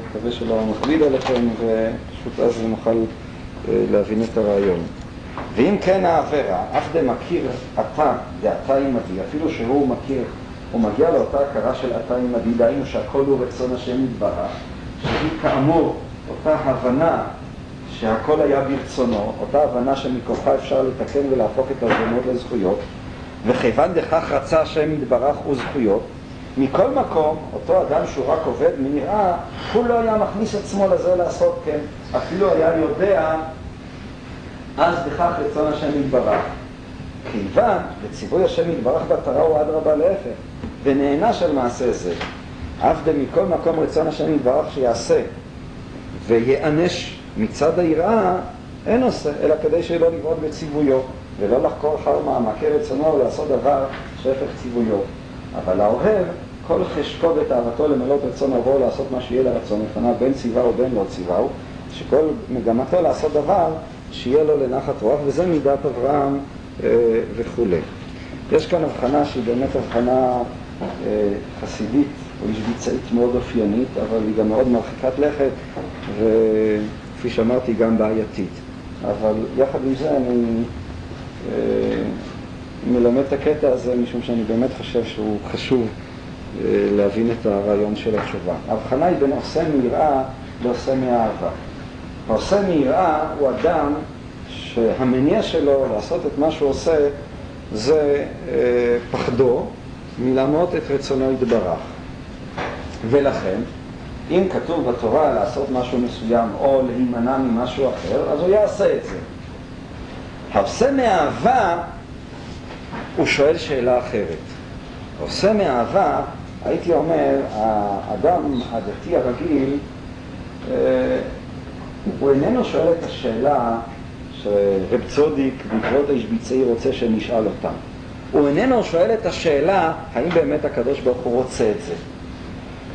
מקווה שלא מכביד עליכם, ופשוט אז נוכל להבין את הרעיון. ואם כן העבירה, אף דמכיר אתה דעתה עמדי, אפילו שהוא מכיר, הוא מגיע לאותה הכרה של אתה עמדי, דהיינו שהכל הוא רצון השם יתברך, שהיא כאמור אותה הבנה שהכל היה ברצונו, אותה הבנה שמכוחה אפשר לתקן ולהפוך את הזונות לזכויות, וכיוון דכך רצה השם יתברך וזכויות, מכל מקום, אותו אדם שהוא רק עובד מנראה, הוא לא היה מכניס עצמו לזה לעשות כן, אפילו היה יודע אז בכך רצון השם יתברך. כיוון לציווי השם יתברך בתרה הוא אדרבה להפך, ונענש על מעשה זה. אף דמכל מקום רצון השם יתברך שיעשה ויענש מצד היראה, אין עושה, אלא כדי שלא לבעוט בציוויו, ולא לחקור אחר מעמקי רצונו ולעשות דבר שהפך ציוויו. אבל האוהב, כל חשקו ותאוותו למלות רצון עבור לעשות מה שיהיה לרצון, לפניו בין ציווהו ובין לא ציווהו, שכל מגמתו לעשות דבר שיהיה לו לנחת רוח, וזה מידת אברהם וכולי. יש כאן הבחנה שהיא באמת הבחנה אה, חסידית או השביצאית מאוד אופיינית, אבל היא גם מאוד מרחיקת לכת, וכפי שאמרתי, גם בעייתית. אבל יחד עם זה אני אה, מלמד את הקטע הזה, משום שאני באמת חושב שהוא חשוב אה, להבין את הרעיון של התשובה. ההבחנה היא בין עושה מיראה לעושה מאהבה. העושה מיראה הוא אדם שהמניע שלו לעשות את מה שהוא עושה זה אה, פחדו מלעמוד את רצונו יתברך. ולכן, אם כתוב בתורה לעשות משהו מסוים או להימנע ממשהו אחר, אז הוא יעשה את זה. העושה מאהבה, הוא שואל שאלה אחרת. העושה מאהבה, הייתי אומר, האדם הדתי הרגיל, אה, הוא איננו שואל את השאלה שרב צודיק בעקבות הישביצי רוצה שנשאל אותם. הוא איננו שואל את השאלה האם באמת הקדוש ברוך הוא רוצה את זה.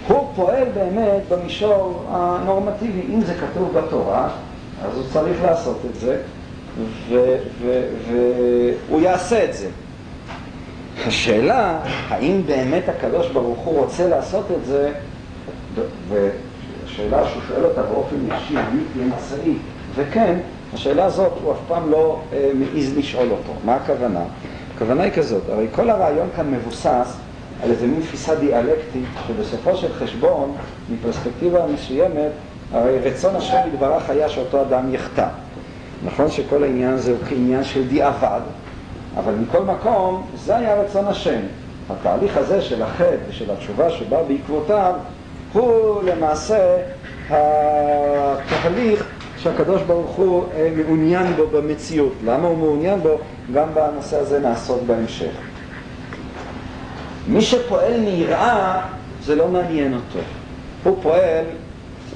הוא פועל באמת במישור הנורמטיבי. אם זה כתוב בתורה, אז הוא צריך לעשות את זה, והוא יעשה את זה. השאלה, האם באמת הקדוש ברוך הוא רוצה לעשות את זה, והשאלה שהוא שואל אותה באופן ישיר, בלתי אמצעי, וכן, השאלה הזאת הוא אף פעם לא אה, מעז לשאול אותו. מה הכוונה? הכוונה היא כזאת, הרי כל הרעיון כאן מבוסס על איזה מין תפיסה דיאלקטית, שבסופו של חשבון, מפרספקטיבה מסוימת, הרי רצון השם יתברך היה שאותו אדם יחטא. נכון שכל העניין הזה הוא כעניין של דיעבד, אבל מכל מקום, זה היה רצון השם. התהליך הזה של החטא ושל התשובה שבאה בעקבותיו, הוא למעשה התהליך שהקדוש ברוך הוא אה, מעוניין בו במציאות. למה הוא מעוניין בו? גם בנושא הזה נעסוק בהמשך. מי שפועל מיראה, זה לא מעניין אותו. הוא פועל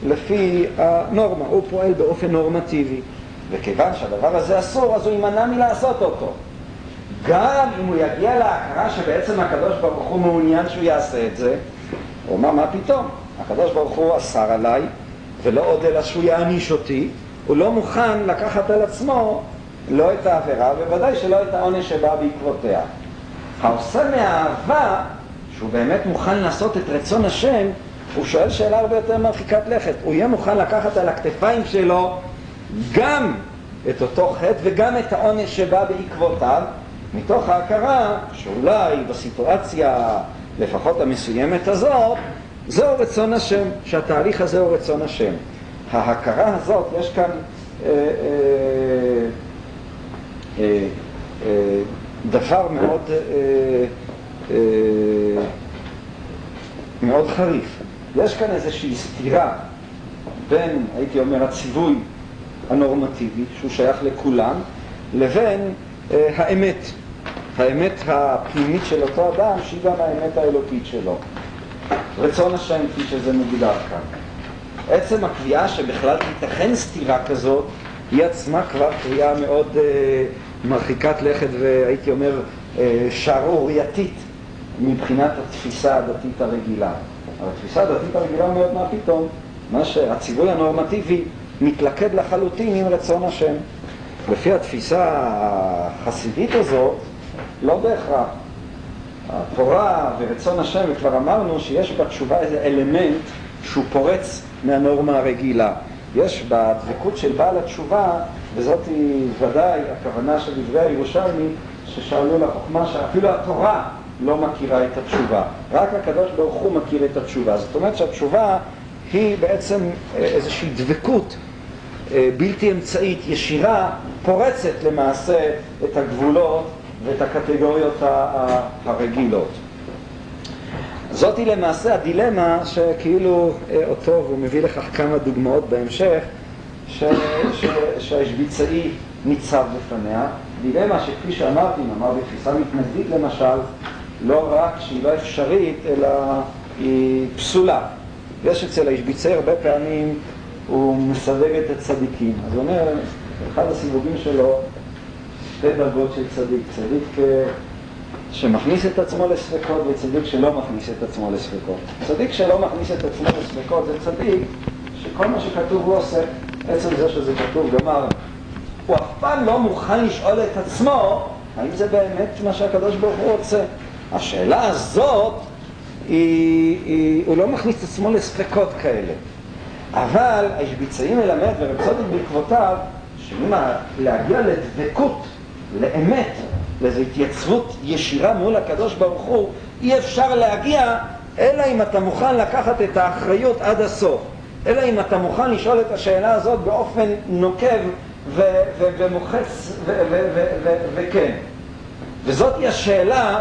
לפי הנורמה, הוא פועל באופן נורמטיבי. וכיוון שהדבר הזה אסור, אז הוא יימנע מלעשות אותו. גם אם הוא יגיע להכרה שבעצם הקדוש ברוך הוא מעוניין שהוא יעשה את זה, הוא אומר, מה פתאום? הקדוש ברוך הוא אסר עליי, ולא עוד אלא שהוא יעניש אותי, הוא לא מוכן לקחת על עצמו לא את העבירה, ובוודאי שלא את העונש שבא בעקבותיה. העושה מאהבה, שהוא באמת מוכן לעשות את רצון השם, הוא שואל שאלה הרבה יותר מרחיקת לכת. הוא יהיה מוכן לקחת על הכתפיים שלו גם את אותו חטא וגם את העונש שבא בעקבותיו, מתוך ההכרה שאולי בסיטואציה לפחות המסוימת הזאת, זהו רצון השם, שהתהליך הזה הוא רצון השם. ההכרה הזאת, יש כאן אה, אה, אה, אה, דבר מאוד, אה, אה, מאוד חריף. יש כאן איזושהי סתירה בין, הייתי אומר, הציווי הנורמטיבי, שהוא שייך לכולם, לבין אה, האמת, האמת הפנימית של אותו אדם, שהיא גם האמת האלוקית שלו. רצון השם, כפי שזה מוגדר כאן. עצם הקביעה שבכלל תיתכן סתירה כזאת, היא עצמה כבר קריאה מאוד אה, מרחיקת לכת והייתי אומר אה, שערורייתית מבחינת התפיסה הדתית הרגילה. אבל התפיסה הדתית הרגילה אומרת מה פתאום, מה שהציווי הנורמטיבי מתלכד לחלוטין עם רצון השם. לפי התפיסה החסידית הזאת, לא בהכרח. התורה ורצון השם, וכבר אמרנו שיש בתשובה איזה אלמנט שהוא פורץ מהנורמה הרגילה. יש בדבקות של בעל התשובה, וזאת היא ודאי הכוונה של דברי הירושלמי, ששאלו לחוכמה שאפילו התורה לא מכירה את התשובה. רק הקדוש ברוך הוא מכיר את התשובה. זאת אומרת שהתשובה היא בעצם אה, איזושהי דבקות אה, בלתי אמצעית, ישירה, פורצת למעשה את הגבולות ואת הקטגוריות הרגילות. זאתי למעשה הדילמה שכאילו אה, אותו, והוא מביא לכך כמה דוגמאות בהמשך, ש, ש, שהשביצאי ניצב בפניה. דילמה שכפי שאמרתי, נאמר בתפיסה מתנגדית למשל, לא רק שהיא לא אפשרית, אלא היא פסולה. יש אצל השביצאי הרבה פעמים, הוא מסווג את הצדיקים. אז הוא אומר, אחד הסיווגים שלו, שתי דרגות של צדיק. צדיק אה, שמכניס את עצמו לספקות וצדיק שלא מכניס את עצמו לספקות. צדיק שלא מכניס את עצמו לספקות זה צדיק שכל מה שכתוב הוא עושה. עצם זה שזה כתוב גמר. הוא אף פעם לא מוכן לשאול את עצמו האם זה באמת מה שהקדוש ברוך הוא רוצה. השאלה הזאת, היא, היא, הוא לא מכניס את עצמו לספקות כאלה. אבל השביצאי מלמד ורב צודק בעקבותיו, שאם להגיע לדבקות, לאמת, לאיזו התייצבות ישירה מול הקדוש ברוך הוא, אי אפשר להגיע אלא אם אתה מוכן לקחת את האחריות עד הסוף. אלא אם אתה מוכן לשאול את השאלה הזאת באופן נוקב ומוחץ וכן. וזאת היא השאלה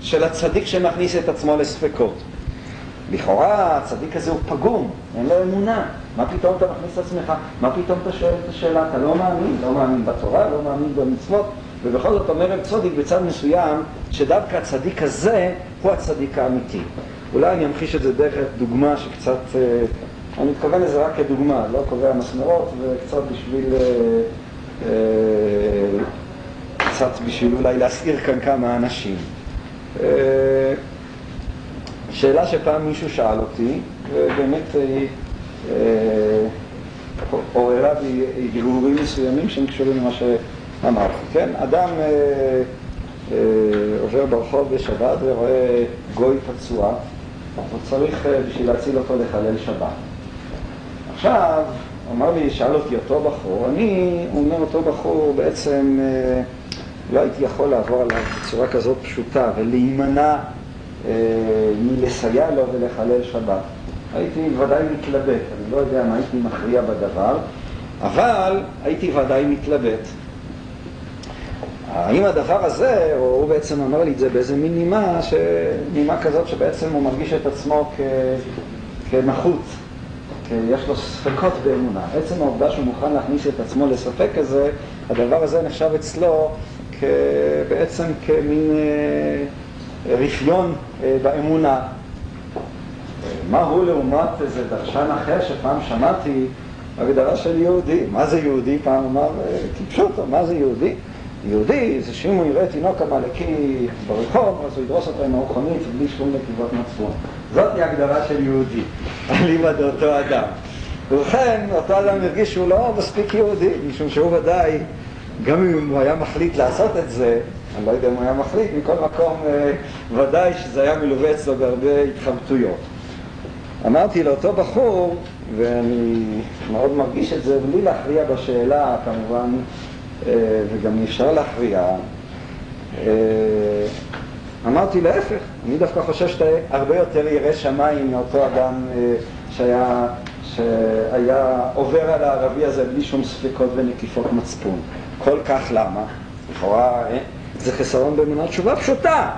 של הצדיק שמכניס את עצמו לספקות. לכאורה הצדיק הזה הוא פגום, אין לו אמונה. מה פתאום אתה מכניס את עצמך? מה פתאום אתה שואל את השאלה? אתה לא מאמין, לא מאמין בתורה, לא מאמין במצוות, ובכל זאת אומר רב צודיק בצד מסוים, שדווקא הצדיק הזה הוא הצדיק האמיתי. אולי אני אמחיש את זה דרך דוגמה שקצת, אה, אני מתכוון לזה רק כדוגמה, לא קובע מסמרות, וקצת בשביל, אה, אה, קצת בשביל אולי להסעיר כאן כמה אנשים. שאלה שפעם מישהו שאל אותי, ובאמת עוררה בי הרהורים מסוימים שהם קשורים למה שאמרתי, כן? אדם אה, אה, עובר ברחוב בשבת ורואה גוי פצוע, הוא צריך אה, בשביל להציל אותו לחלל שבת. עכשיו, אמר לי, שאל אותי אותו בחור, אני, הוא אומר אותו בחור, בעצם אה, לא הייתי יכול לעבור עליו בצורה כזאת פשוטה ולהימנע אה, מלסייע לו ולחלל שבת. הייתי ודאי מתלבט, אני לא יודע מה הייתי מכריע בדבר, אבל הייתי ודאי מתלבט. האם הדבר הזה, או הוא בעצם אמר לי את זה באיזה מין נימה, ש... נימה כזאת שבעצם הוא מרגיש את עצמו כ... כנחות, יש לו ספקות באמונה. עצם העובדה שהוא מוכן להכניס את עצמו לספק כזה, הדבר הזה נחשב אצלו כ... בעצם כמין אה, רפיון אה, באמונה. מה הוא לעומת איזה דרשן אחר שפעם שמעתי הגדרה של יהודי. מה זה יהודי? פעם אמר, כפשוטו, מה זה יהודי? יהודי זה שאם הוא יראה תינוק עמלקי ברחוב, אז הוא ידרוס אותו עם המכונית בלי שום נתיבות מצפון. זאת היא הגדרה של יהודי, *laughs* אליבא דאותו אדם. ובכן, אותו אדם הרגיש שהוא לא מספיק יהודי, משום שהוא ודאי, גם אם הוא היה מחליט לעשות את זה, אני לא יודע אם הוא היה מחליט, מכל מקום אה, ודאי שזה היה מלווה אצלו בהרבה התחבטויות. אמרתי לאותו בחור, ואני מאוד מרגיש את זה, בלי להכריע בשאלה כמובן, וגם אי אפשר להכריע, אה, אמרתי להפך, אני דווקא חושב שאתה הרבה יותר ירא שמיים מאותו אדם שהיה, שהיה עובר על הערבי הזה בלי שום ספקות ונקיפות מצפון. כל כך למה? לכאורה זה חסרון באמונה תשובה פשוטה.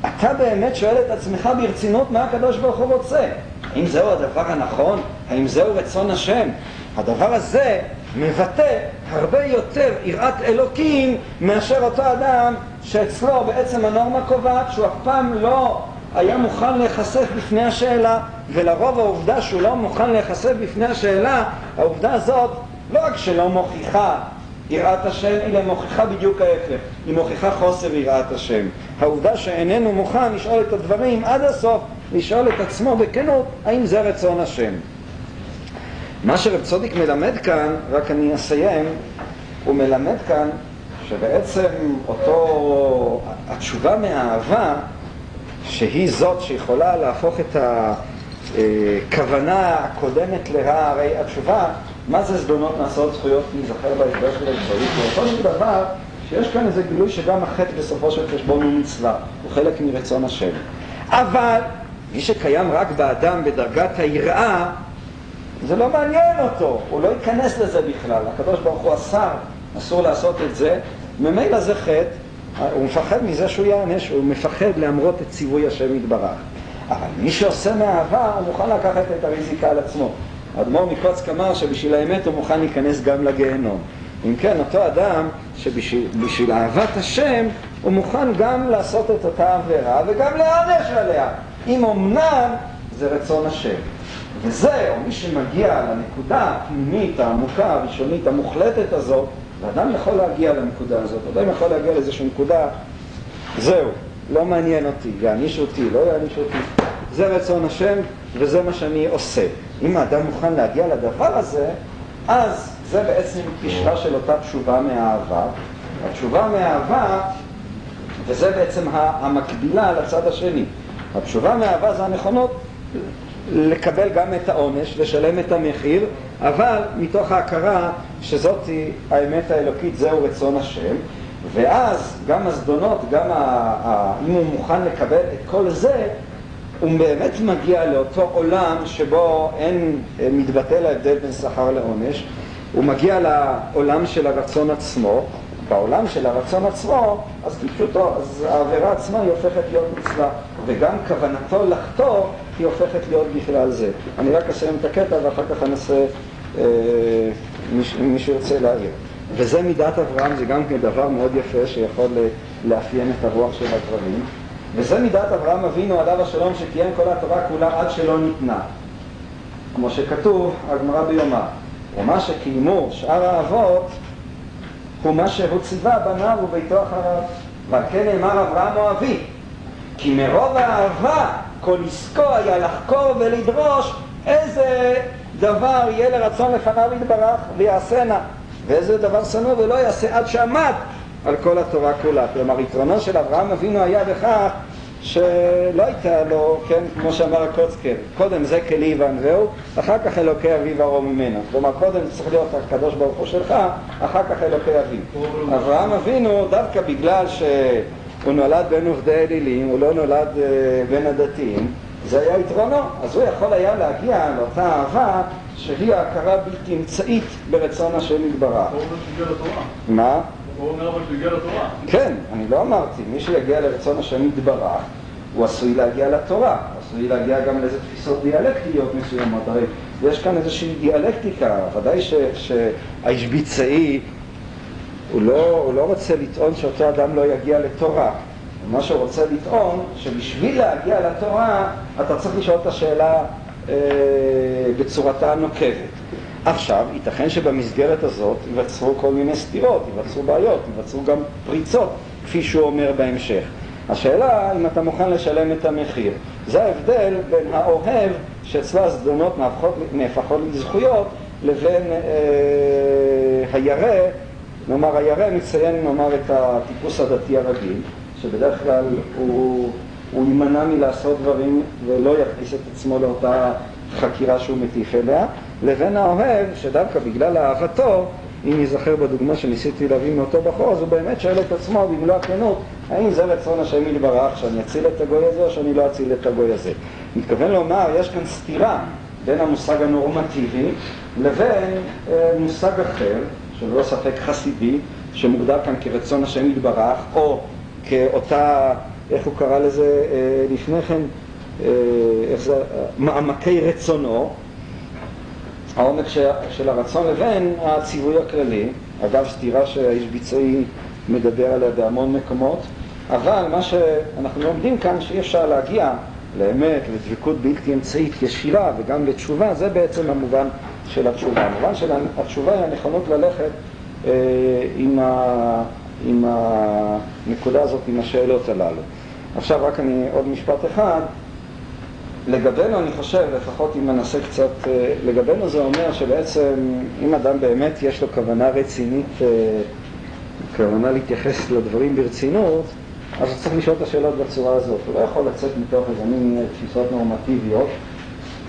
אתה באמת שואל את עצמך ברצינות מה הקדוש ברוך הוא רוצה. האם זהו הדבר הנכון? האם זהו רצון השם? הדבר הזה מבטא הרבה יותר יראת אלוקים מאשר אותו אדם שאצלו בעצם הנורמה קובעת שהוא אף פעם לא היה מוכן להיחשף בפני השאלה ולרוב העובדה שהוא לא מוכן להיחשף בפני השאלה העובדה הזאת לא רק שלא מוכיחה יראת השם, אלא מוכיחה בדיוק ההפך, היא מוכיחה חוסר יראת השם. העובדה שאיננו מוכן לשאול את הדברים עד הסוף, לשאול את עצמו בכנות, האם זה רצון השם. מה שרב צודיק מלמד כאן, רק אני אסיים, הוא מלמד כאן שבעצם אותו, התשובה מהאהבה, שהיא זאת שיכולה להפוך את הכוונה הקודמת לרע, הרי התשובה מה זה זדונות נעשות זכויות להיזכר בהסבר של האמצעית? ואותו של דבר שיש כאן איזה גילוי שגם החטא בסופו של חשבון הוא מצווה, הוא חלק מרצון השם. אבל מי שקיים רק באדם בדרגת היראה, זה לא מעניין אותו, הוא לא ייכנס לזה בכלל. הקדוש ברוך הוא אסר, אסור לעשות את זה, ממילא זה חטא, הוא מפחד מזה שהוא יענש, הוא מפחד להמרות את ציווי השם יתברך. אבל מי שעושה מאהבה, הוא מוכן לקחת את הריזיקה על עצמו. האדמו"ר מקוצק אמר שבשביל האמת הוא מוכן להיכנס גם לגיהנום. אם כן, אותו אדם שבשביל אהבת השם הוא מוכן גם לעשות את אותה עבירה וגם להיענש עליה, אם אמנם זה רצון השם. וזה, או מי שמגיע לנקודה הפנימית, העמוקה, הראשונית, המוחלטת הזאת, ואדם יכול להגיע לנקודה הזאת, אדם יכול להגיע לאיזושהי נקודה, זהו, לא מעניין אותי, יעניש אותי, לא יעניש אותי, זה רצון השם וזה מה שאני עושה. אם האדם מוכן להגיע לדבר הזה, אז זה בעצם פשרה של אותה תשובה מאהבה. התשובה מאהבה, וזה בעצם המקבילה לצד השני. התשובה מאהבה זה הנכונות לקבל גם את העונש, לשלם את המחיר, אבל מתוך ההכרה שזאת האמת האלוקית, זהו רצון השם, ואז גם הזדונות, גם ה... אם הוא מוכן לקבל את כל זה, הוא באמת מגיע לאותו עולם שבו אין אה, מתבטל ההבדל בין שכר לעונש, הוא מגיע לעולם של הרצון עצמו, בעולם של הרצון עצמו, אז כפשוטו, אז העבירה עצמה היא הופכת להיות מצווה, וגם כוונתו לחתור היא הופכת להיות בכלל זה. אני רק אסיים את הקטע ואחר כך אנסה, אה, מי שירצה להעיר. וזה מידת אברהם, זה גם דבר מאוד יפה שיכול לאפיין את הרוח של הדברים. וזה מידת אברהם אבינו עליו השלום שקיים כל התורה כולה עד שלא ניתנה. כמו שכתוב, הגמרא ביומא. ומה שקיימו שאר האבות הוא מה שהוא ציווה בניו וביתו אחריו. ועל כן נאמר אברהם אוהבי, כי מרוב האהבה כל עסקו היה לחקור ולדרוש איזה דבר יהיה לרצון לפניו יתברך ויעשנה, ואיזה דבר שנוא ולא יעשה עד שעמד על כל התורה כולה. כלומר, יתרונו של אברהם אבינו היה בכך שלא הייתה לו, כן, כמו שאמר הקוצקר, קודם זה כלי וענווהו, אחר כך אלוקי אביו ארום ממנו. כלומר, קודם צריך להיות הקדוש ברוך הוא שלך, אחר כך אלוקי אביו. אברהם אבינו, דווקא בגלל שהוא נולד בין עובדי אלילים, הוא לא נולד uh, בין הדתיים, זה היה יתרונו. אז הוא יכול היה להגיע לאותה אהבה שהיא ההכרה בלתי אמצעית ברצון השם יתברך. מה? הוא אומר אבל שהוא הגיע לתורה. כן, אני לא אמרתי, מי שיגיע לרצון השם יתברך, הוא עשוי להגיע לתורה, הוא עשוי להגיע גם לאיזה תפיסות דיאלקטיות מסוימות, הרי יש כאן איזושהי דיאלקטיקה, ודאי שהאישביצאי הוא לא, הוא לא רוצה לטעון שאותו אדם לא יגיע לתורה. מה שהוא רוצה לטעון, שבשביל להגיע לתורה אתה צריך לשאול את השאלה אה, בצורתה הנוקבת. עכשיו, ייתכן שבמסגרת הזאת ייווצרו כל מיני סתירות, ייווצרו בעיות, ייווצרו גם פריצות, כפי שהוא אומר בהמשך. השאלה אם אתה מוכן לשלם את המחיר. זה ההבדל בין האוהב שאצלה הזדונות נהפכות לזכויות, לבין אה, הירא, נאמר הירא מציין נאמר את הטיפוס הדתי הרגיל, שבדרך כלל הוא, הוא יימנע מלעשות דברים ולא יכניס את עצמו לאותה חקירה שהוא מטיף אליה, לבין האוהב, שדווקא בגלל אהבתו, אם ייזכר בדוגמה שניסיתי להביא מאותו בחור, אז הוא באמת שואל את עצמו במלוא הכנות, האם זה רצון השם יתברך, שאני אציל את הגוי הזה או שאני לא אציל את הגוי הזה. מתכוון לומר, יש כאן סתירה בין המושג הנורמטיבי לבין אה, מושג אחר, שללא ספק חסידי, שמוגדר כאן כרצון השם יתברך, או כאותה, איך הוא קרא לזה אה, לפני כן, אה, איך זה, מעמקי רצונו, העומק של הרצון לבין הציווי הכללי, אגב סתירה שהאיש ביצועי מדבר עליה בהמון מקומות, אבל מה שאנחנו לומדים כאן שאי אפשר להגיע לאמת, לדבקות בלתי אמצעית ישירה וגם לתשובה, זה בעצם המובן של התשובה. המובן של התשובה היא הנכונות ללכת אה, עם, ה, עם הנקודה הזאת, עם השאלות הללו. עכשיו רק אני עוד משפט אחד. לגבינו אני חושב, לפחות אם ננסה קצת, אה, לגבינו זה אומר שבעצם אם אדם באמת יש לו כוונה רצינית, אה, כוונה להתייחס לדברים ברצינות, אז הוא צריך לשאול את השאלות בצורה הזאת. הוא לא יכול לצאת מתוך איזה מין תפיסות נורמטיביות.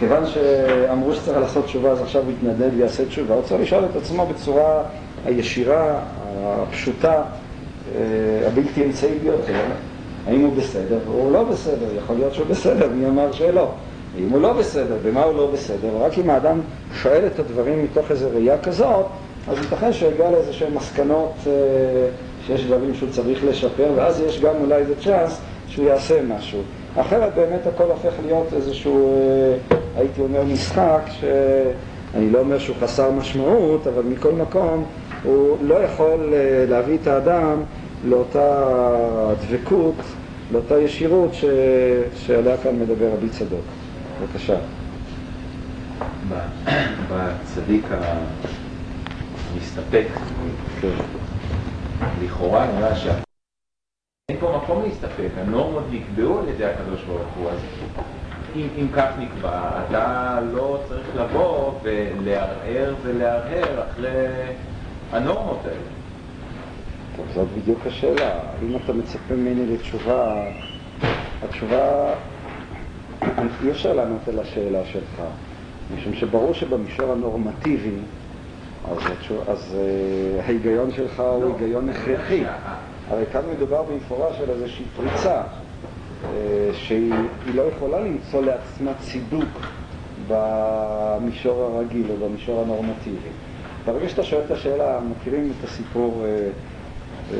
כיוון שאמרו שצריך לעשות תשובה, אז עכשיו הוא יתנדב ויעשה תשובה. הוא צריך לשאול את עצמו בצורה הישירה, הפשוטה, אה, הבלתי אמצעי ביותר. האם הוא בסדר או לא בסדר, יכול להיות שהוא בסדר, מי אמר שלא. אם הוא לא בסדר, במה הוא לא בסדר, רק אם האדם שואל את הדברים מתוך איזו ראייה כזאת, אז ייתכן שיגיע לאיזה שהן מסקנות אה, שיש דברים שהוא צריך לשפר, ואז יש גם אולי איזה צ'אנס שהוא יעשה משהו. אחרת באמת הכל הופך להיות איזשהו, אה, הייתי אומר, משחק, שאני לא אומר שהוא חסר משמעות, אבל מכל מקום הוא לא יכול אה, להביא את האדם לאותה דבקות, לאותה ישירות ש... שעליה כאן מדבר רבי צדוק. בבקשה. *coughs* בצדיק המסתפק, כן. לכאורה נראה שאין פה מקום להסתפק, הנורמות נקבעו על ידי הקדוש ברוך הוא, אז אם, אם כך נקבע, אתה לא צריך לבוא ולערער ולהרהר אחרי הנורמות האלה. טוב, זאת בדיוק השאלה. אם אתה מצפה ממני לתשובה, התשובה, אי אפשר לענות על השאלה שלך, משום שברור שבמישור הנורמטיבי, אז, אז uh, ההיגיון שלך לא. הוא היגיון הכרחי. הרי כאן מדובר במפורש על איזושהי פריצה, uh, שהיא לא יכולה למצוא לעצמה צידוק במישור הרגיל או במישור הנורמטיבי. ברגע שאתה שואל את השאלה, מכירים את הסיפור uh,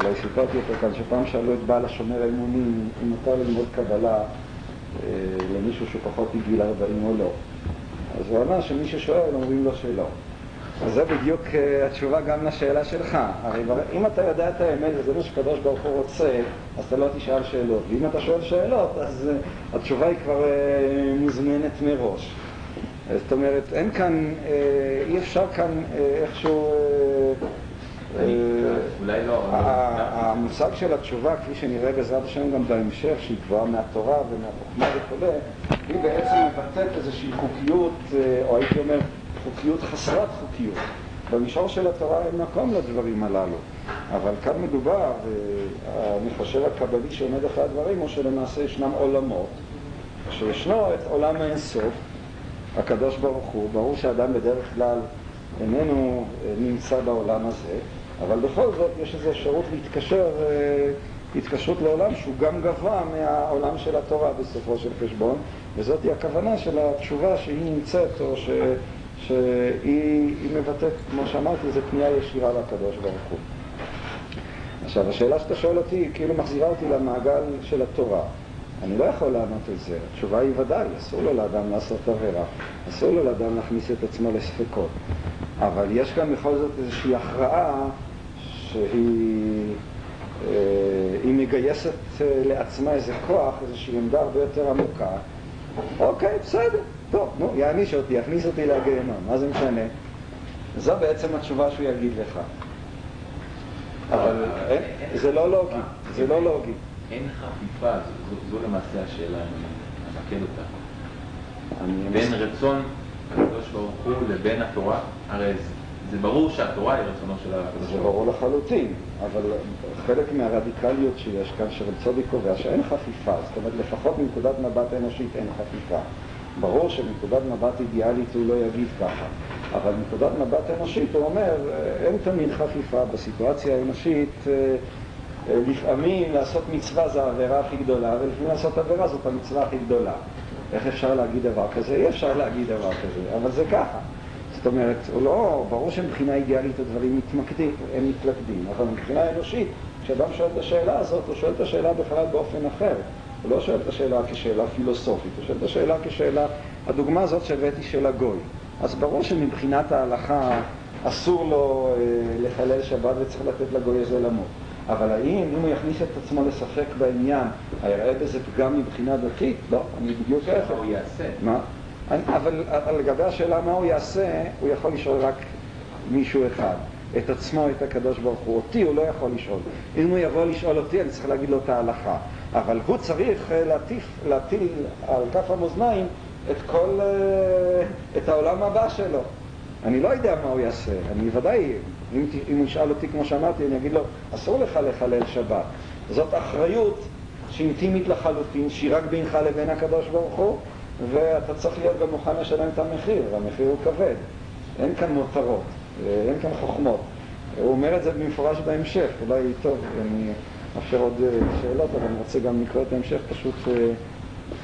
אולי סיפרתי אותו כאן, שפעם שאלו את בעל השומר האמונים אם מותר ללמוד קבלה אה, למישהו שהוא פחות מגיל 40 או לא. אז הוא ענה שמי ששואל אומרים לו שלא. אז זה בדיוק אה, התשובה גם לשאלה שלך. הרי אם אתה יודע את האמת וזה מה שקדוש ברוך הוא רוצה, אז אתה לא תשאל שאלות. ואם אתה שואל שאלות, אז uh, התשובה היא כבר uh, מוזמנת מראש. זאת אומרת, אין כאן, אי אפשר כאן איכשהו... אולי לא. המושג של התשובה, כפי שנראה בעזרת השם גם בהמשך, שהיא גבוהה מהתורה ומהחוכמה וכו', היא בעצם מבטאת איזושהי חוקיות, אה, או הייתי אומר, חוקיות חסרת חוקיות. במישור של התורה אין מקום לדברים הללו. אבל כאן מדובר, ואני חושב הקבלי שעומד אחרי הדברים, הוא שלמעשה ישנם עולמות, שישנו את עולם האינסוף, הקדוש ברוך הוא, ברור שאדם בדרך כלל איננו אה, נמצא בעולם הזה, אבל בכל זאת יש איזו אפשרות להתקשר, אה, התקשרות לעולם שהוא גם גבוה מהעולם של התורה בסופו של חשבון, וזאת היא הכוונה של התשובה שהיא נמצאת, או ש, שהיא מבטאת, כמו שאמרתי, זו פנייה ישירה לקדוש ברוך הוא. עכשיו, השאלה שאתה שואל אותי, כאילו מחזירה אותי למעגל של התורה. אני לא יכול לענות על זה. התשובה היא ודאי, אסור לו לאדם לעשות עבירה, אסור לו לאדם להכניס את עצמו לספקות. אבל יש כאן בכל זאת איזושהי הכרעה שהיא אה, מגייסת אה, לעצמה איזה כוח, איזושהי עמדה הרבה יותר עמוקה. אוקיי, בסדר, טוב, נו, יעניש אותי, יכניס אותי לגיהנום, מה זה משנה? זו בעצם התשובה שהוא יגיד לך. אבל זה לא לוגי, זה לא לוגי. אין חפיפה, זו למעשה השאלה, אני אמקד אותה. בין רצון הקדוש ברוך הוא לבין התורה? הרי זה, זה ברור שהתורה היא רצונו של הקדוש זה ברוך הוא. ברור לחלוטין, אבל חלק מהרדיקליות שיש כאן, שרב צודי קובע שאין חפיפה, זאת אומרת לפחות מנקודת מבט אנושית אין חפיפה. ברור שמנקודת מבט אידיאלית הוא לא יגיד ככה, אבל מנקודת מבט אנושית הוא אומר, אין תמיד חפיפה בסיטואציה האנושית, אה, אה, לפעמים לעשות מצווה זה העבירה הכי גדולה, ולפעמים לעשות עבירה זאת המצווה הכי גדולה. איך אפשר להגיד דבר כזה? אי אפשר להגיד דבר כזה, אבל זה ככה. זאת אומרת, לא, ברור שמבחינה אידיאלית הדברים מתמקדים, הם מתלכדים, אבל מבחינה אנושית, כשאדם שואל את השאלה הזאת, הוא שואל את השאלה בכלל באופן אחר. הוא לא שואל את השאלה כשאלה פילוסופית, הוא שואל את השאלה כשאלה, הדוגמה הזאת שהבאתי של הגוי. אז ברור שמבחינת ההלכה אסור לו אה, לחלל שבת וצריך לתת לגוי הזה למות. אבל האם, אם הוא יכניס את עצמו לספק בעניין, היראה בזה פגם מבחינה דתית? לא, אני בדיוק ההפך. מה הוא יעשה? מה? אני- אבל לגבי השאלה מה הוא יעשה, הוא יכול לשאול רק מישהו אחד. את עצמו, את הקדוש ברוך הוא. אותי הוא לא יכול לשאול. אם הוא יבוא לשאול אותי, אני צריך להגיד לו את ההלכה. אבל הוא צריך אה, להטיף, להטיל על כף המאזניים את כל, אה, את העולם הבא שלו. אני לא יודע מה הוא יעשה. אני ודאי, אם, אם הוא ישאל אותי, כמו שאמרתי, אני אגיד לו, אסור לך לחלל שבת. זאת אחריות שהיא אינטימית לחלוטין, שהיא רק בינך לבין הקדוש ברוך הוא, ואתה צריך להיות גם מוכן לשלם את המחיר, והמחיר הוא כבד. אין כאן מותרות, אין כאן חוכמות. הוא אומר את זה במפורש בהמשך, אולי טוב, אני אאפשר עוד אה, שאלות, אבל אני רוצה גם לקרוא את ההמשך, פשוט אה,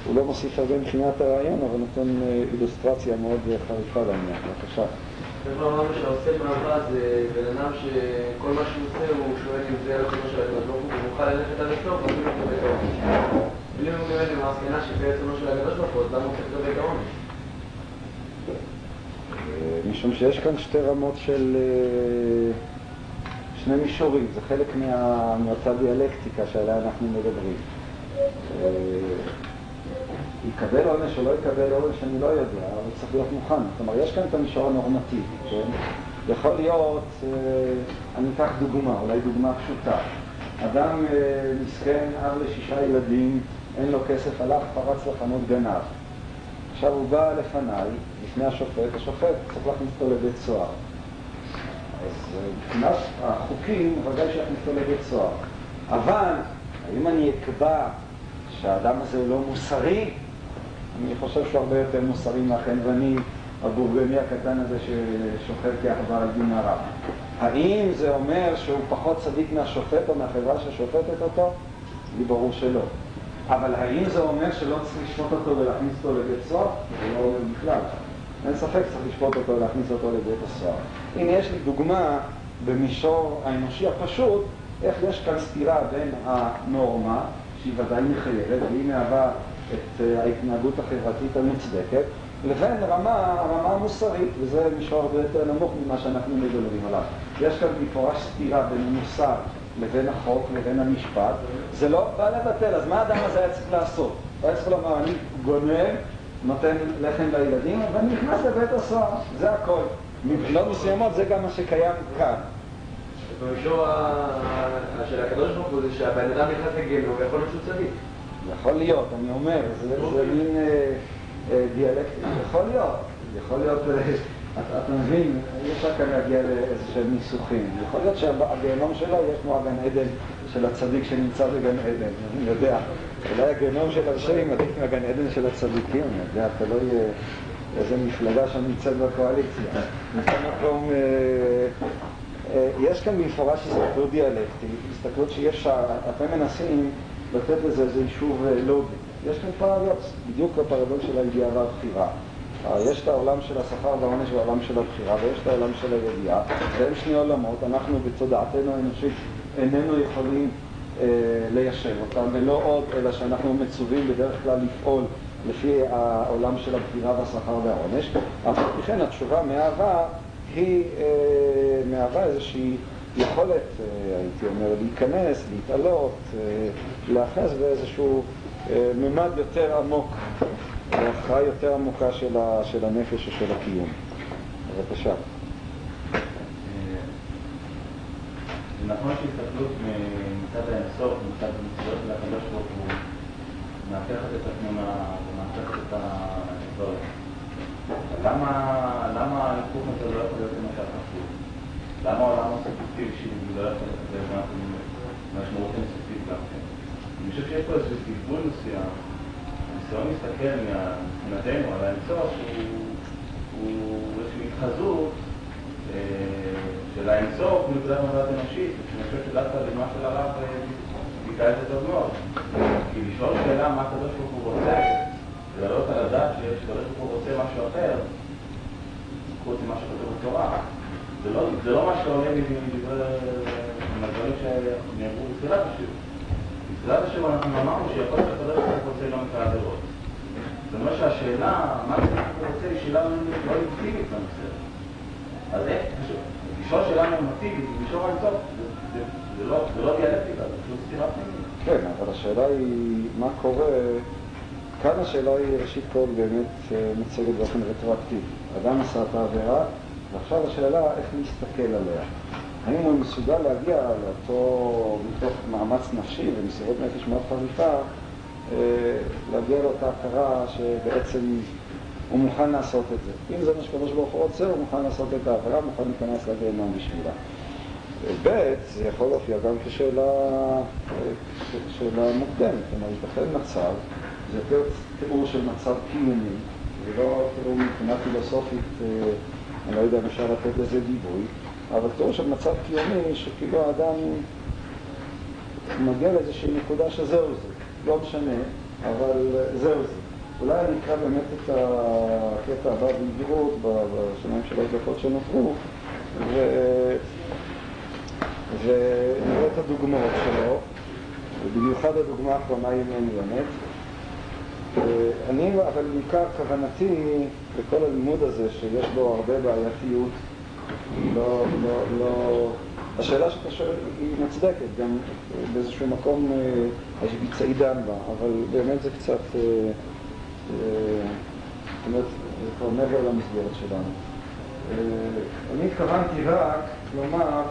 הוא לא מוסיף הרבה מבחינת הרעיון, אבל נותן אה, אילוסטרציה מאוד חריפה לעניין. בבקשה. צריך לומר שהעושה מעבר זה בן אדם שכל מה שהוא עושה הוא שואל אם זה רצונו של הקדוש ברוך הוא ומוכן ללכת עד הסוף ואפילו לקבל את העונש. בלי הוא באמת למסקנה שזה רצונו של הקדוש ברוך הוא, אז למה הוא צריך לקבל את העונש? משום שיש כאן שתי רמות של אה, שני מישורים, זה חלק מה, מאותה דיאלקטיקה שעליה אנחנו מדברים. אה, יקבל עונש או לא יקבל עונש, אני לא יודע, אבל צריך להיות מוכן. כלומר, יש כאן את המישור הנורמטיבי, כן? יכול להיות, אה, אני אקח דוגמה, אולי דוגמה פשוטה. אדם מסכן, אב לשישה ילדים, אין לו כסף, הלך, פרץ לחנות גנב. עכשיו הוא בא לפניי, לפני השופט, השופט צריך להכניס אותו לבית סוהר. אז אה, מבחינת החוקים, ודאי שיכניס אותו לבית סוהר. אבל, האם אני אקבע שהאדם הזה לא מוסרי? אני חושב שהוא הרבה יותר מוסרי מהחן ואני, הבורגני הקטן הזה ששוכב כעכבר על דין הרע. האם זה אומר שהוא פחות צדיק מהשופט או מהחברה ששופטת אותו? לי ברור שלא. אבל האם זה אומר שלא צריך לשפוט אותו ולהכניס אותו לבית סוהר? זה לא אומר בכלל. אין ספק שצריך לשפוט אותו ולהכניס אותו לבית הסוהר. הנה יש לי דוגמה במישור האנושי הפשוט, איך יש כאן סתירה בין הנורמה, שהיא ודאי מחייבת, והיא מהווה את אה, ההתנהגות החברתית המוצדקת, לבין רמה, הרמה המוסרית, וזה מישור הרבה יותר נמוך ממה שאנחנו מדברים עליו. יש כאן במפורש סתירה בין המוסר לבין החוק לבין המשפט. זה לא בא לבטל, אז מה האדם הזה היה צריך לעשות? הוא היה צריך לומר, אני גונב, נותן לחם לילדים, ואני נכנס לבית הסוהר, זה הכל. מבחינות מסוימות זה גם מה שקיים כאן. במישור של הקדוש ברוך הוא זה שהבן אדם נכנס לגיהנום ויכול להיות שהוא צדיק. יכול להיות, אני אומר, זה, זה מין אה, אה, דיה-אלקטי, יכול להיות, יכול להיות, אה, אתה, אתה מבין, אפשר כאן להגיע לאיזה שהם ניסוחים. יכול להיות שהגיהנום שלו יש כמו הגן עדן של הצדיק שנמצא בגן עדן, אני יודע. אולי הגיהנום של הרשעים עדיף מהגן עדן של הצדיקים, אני יודע, תלוי אה, איזה מפלגה שם נמצאת בקואליציה. מקום, אה, אה, יש כאן במפורש הסתכלות דיאלקטית, הסתכלות שיש, אתם מנסים לתת לזה איזה יישוב אה, לוגי. יש כאן פרדוקס, בדיוק הפרדוקס של הידיעה והבחירה. אה, יש את העולם של השכר והעונש והעולם של הבחירה, ויש את העולם של הידיעה, והם שני עולמות, אנחנו בתודעתנו האנושית איננו יכולים אה, ליישב אותם, ולא עוד, אלא שאנחנו מצווים בדרך כלל לפעול לפי העולם של הבחירה והשכר והעונש. אף על כן התשובה מאהבה היא אה, מהווה איזושהי יכולת, אה, הייתי אומר, להיכנס, להתעלות, אה, להיאחז באיזשהו אה, ממד יותר עמוק, להכרעה יותר עמוקה של, ה, של הנפש או של הקיום. בבקשה. זה נכון שהסתכלות מצד האינסוף, מצד המצוות של הקדוש ברוך הוא, מהפכת את התמונה ומהפכת את הדברים. למה ההיפוך הזה לא יכול להיות למשל חשוב? למה העולם הספקטיבי שלי לא יכול להיות משמעות אינסופית גם כן? אני חושב שיש פה איזשהו טיפול מסוים. הניסיון להסתכל מבחינתנו על האינסוף הוא איזושהי התחזות אה, של האינסוף מנקודת מבט אנושית, ואני חושב שדווקא הדוגמה של הרב ביטא את זה טוב מאוד. כי לשאול שאלה מה הקדוש ברוך הוא רוצה, ולהעלות על הדעת שקדוש ברוך הוא רוצה משהו אחר, חוץ ממה שכתוב בתורה, זה לא, לא מה שעולה מהדברים שנאמרו בתחילת השיעור. בתחילת השיעור אנחנו אמרנו שיכול להיות שהקדוש ברוך הוא רוצה גם את העבירות. זאת אומרת שהשאלה, מה הוא רוצה, היא שאלה לא לגיטימית בנושא. אז איך, לשאול שאלה נורמטיבית, לשאול האינסוף, זה לא, לא דיאלקטיקה, זה פשוט סתירה פנימית. כן, אבל השאלה היא מה קורה, כאן השאלה היא ראשית כל באמת מוצגת באופן רטרואקטיבי. אדם עשה את העבירה, ועכשיו השאלה איך להסתכל עליה. האם הוא מסוגל להגיע לאותו, מתוך מאמץ נפשי ומסירות נפש מאוד חריפה, אה, להגיע לאותה הכרה שבעצם הוא מוכן לעשות את זה. אם זה מה שקדוש ברוך הוא רוצה, הוא מוכן לעשות את העבירה, מוכן להיכנס לגיהנום בשבילה. ב', זה יכול להופיע גם כשאלה שאלה מוקדמת, כלומר, ייתכן מצב, זה יותר תיאור של מצב קיומי, ולא תיאור מבחינה פילוסופית, אה, אני לא יודע אם אפשר לתת לזה גיבוי, אבל תיאור של מצב קיומי, שכאילו האדם מגיע לאיזושהי נקודה שזהו זה, לא משנה, אבל זהו זה. אולי אני אקרא באמת את הקטע הבא במהירות בשניים שלוש דקות שנותרו. ונראה את הדוגמאות שלו, ובמיוחד הדוגמה האחרונה היא מעניינת. אני, אבל בעיקר כוונתי לכל הלימוד הזה, שיש בו הרבה בעייתיות, לא, לא, לא... השאלה שאתה שואל היא מוצדקת, גם באיזשהו מקום השביצאי דן בה, אבל באמת זה קצת, אה, אה, זאת אומרת, זה כבר מעבר למסגרת שלנו. אה, אני התכוונתי רק לומר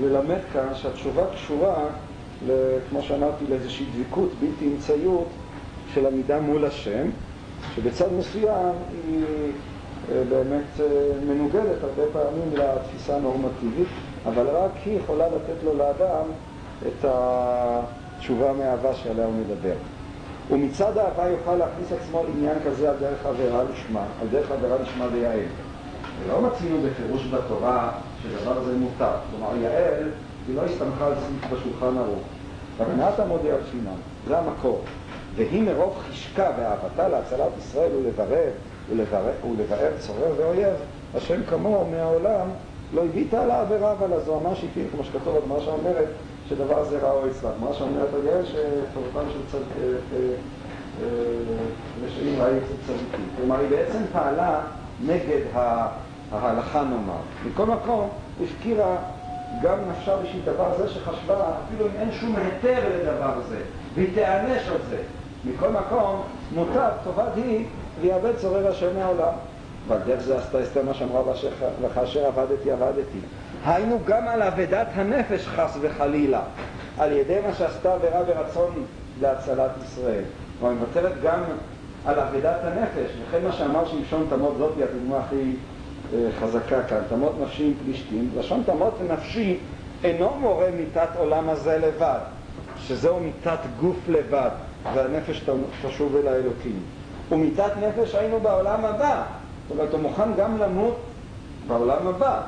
ללמד כאן שהתשובה קשורה, כמו שאמרתי, לאיזושהי דבקות, בלתי אמצעיות של עמידה מול השם, שבצד מסוים היא אה, באמת אה, מנוגדת הרבה פעמים לתפיסה הנורמטיבית, אבל רק היא יכולה לתת לו לאדם את התשובה מהאהבה שעליה הוא מדבר. ומצד האהבה יוכל להכניס עצמו לעניין כזה על דרך עבירה לשמה, על דרך עבירה לשמה ויעל. ולא מצינו בפירוש בתורה שדבר זה מותר. כלומר, יעל, היא לא הסתמכה על סעיף בשולחן ערוך. כוונת המודיע על שינם, זה המקור. והיא מרוב חשקה ואהבתה להצלת ישראל ולברר ולבאר צורר ואויב, השם כמוהו מהעולם לא הביטה על העבירה, אז הוא אמר שהיא כמו שכתוב בגמרא שאומרת שדבר זה רע או אצלך. מה שאומרת הגאה שטובתם של. אה, אה, אה, רשעים רעים אצל צדיקים. כלומר, היא בעצם פעלה נגד ההלכה נאמר. מכל מקום, הפקירה גם נפשה בשביל דבר זה שחשבה, אפילו אם אין שום היתר לדבר זה, והיא תיענש על זה. מכל מקום, מוטב, טובת היא, ויאבד צורר השם מהעולם. ועל דרך זה עשתה אסתר מה שאמרה וכאשר עבדתי עבדתי. היינו גם על אבדת הנפש חס וחלילה, על ידי מה שעשתה עבירה ברצון להצלת ישראל. כלומר, היא מוותרת גם על אבדת הנפש, וכן מה שאמר שמשון תמות זאת היא הדוגמה הכי אה, חזקה כאן, תמות נפשי עם פלישתים, לשון תמות נפשי אינו מורה מיתת עולם הזה לבד, שזהו מיתת גוף לבד, והנפש תשוב אל האלוקים. ומיתת נפש היינו בעולם הבא, זאת אומרת הוא מוכן גם למות בעולם הבא,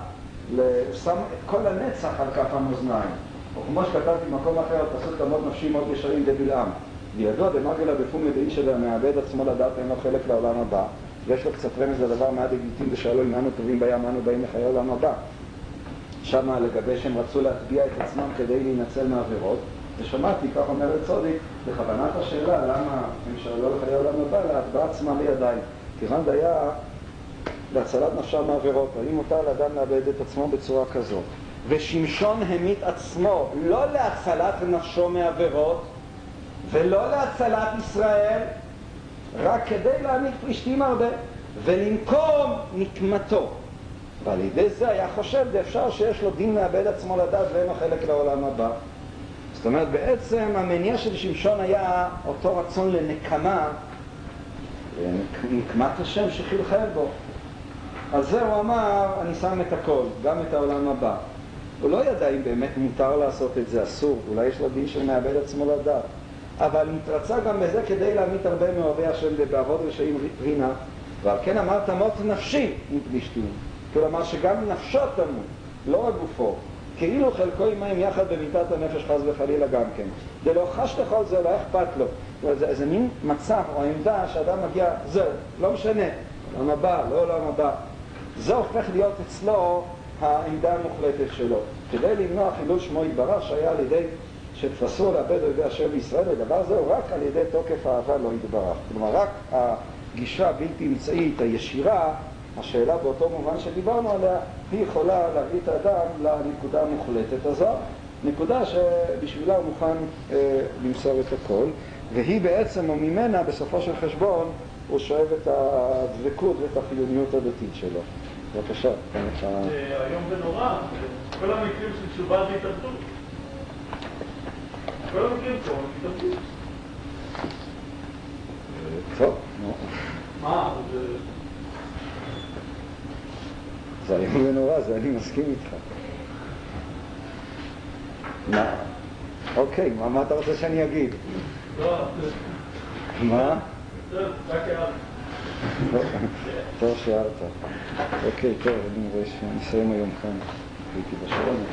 שם את כל הנצח על כף המאזניים. או כמו שכתבתי במקום אחר, פסוק תמות נפשי מאוד ישרים דבלעם. וידוע דמרגלה בפומי דאיש אלא מאבד עצמו לדעת אין לו חלק לעולם הבא, ויש לו קצת רמז לדבר מעט לגיטימי ושאלו אם אנו טובים בים, אנו באים לחיי עולם הבא. שמה לגבי שהם רצו להטביע את עצמם כדי להינצל מעבירות, ושמעתי, כך אומר צודי, בכוונת השאלה למה הם שאלו לחיי עולם הבא, להטבע עצמם לידיים. כיוון דיה להצלת נפשם מעבירות, האם מותר לאדם לאבד את עצמו בצורה כזאת? ושמשון המית עצמו לא להצלת נפשו מעבירות, ולא להצלת ישראל, רק כדי להעניק פלישתים הרבה, ולנקום נקמתו. ועל ידי זה היה חושב אפשר שיש לו דין לאבד עצמו לדעת ואין לו חלק לעולם הבא. זאת אומרת, בעצם המניע של שמשון היה אותו רצון לנקמה, נקמת השם שחלחל בו. על זה הוא אמר, אני שם את הכל, גם את העולם הבא. הוא לא ידע אם באמת מותר לעשות את זה, אסור, אולי יש לו דין של מאבד עצמו לדעת. אבל נתרצה גם בזה כדי להמית הרבה מאוהבי השם ובעבוד רשעים רינה, ועל כן אמר תמות נפשי עם פלישתים. כלומר שגם נפשו תמות, לא רק גופו. כאילו חלקו עמהם יחד במיתת הנפש חס וחלילה גם כן. זה לא חש לכל זה, לא אכפת לו. זה איזה מין מצב או עמדה שאדם מגיע, זהו, לא משנה, עולם הבא, לא עולם הבא. זה הופך להיות אצלו העמדה המוחלטת שלו. כדי למנוע חילול שמו יתברך שהיה על ידי שתפסו לאבד אויבי השם בישראל, ודבר זה הוא רק על ידי תוקף האהבה לא יתברך. כלומר, רק הגישה הבלתי אמצעית, הישירה, השאלה באותו מובן שדיברנו עליה, היא יכולה להביא את האדם לנקודה המוחלטת הזו, נקודה שבשבילה הוא מוכן אה, למסור את הכל, והיא בעצם, או ממנה, בסופו של חשבון, הוא שואב את הדבקות ואת החיוניות הדתית שלו. בבקשה, כאן אפשר... איום ונורא, כל המקרים של תשובה והתאבדות. כל המקרים פה, התאבדות. טוב, נו. מה, זה... זה איום ונורא, זה אני מסכים איתך. מה? אוקיי, מה, מה אתה רוצה שאני אגיד? לא, מה? הערה. טוב שהערת. אוקיי, טוב, אני רואה שנסיים היום כאן. הייתי בשעון.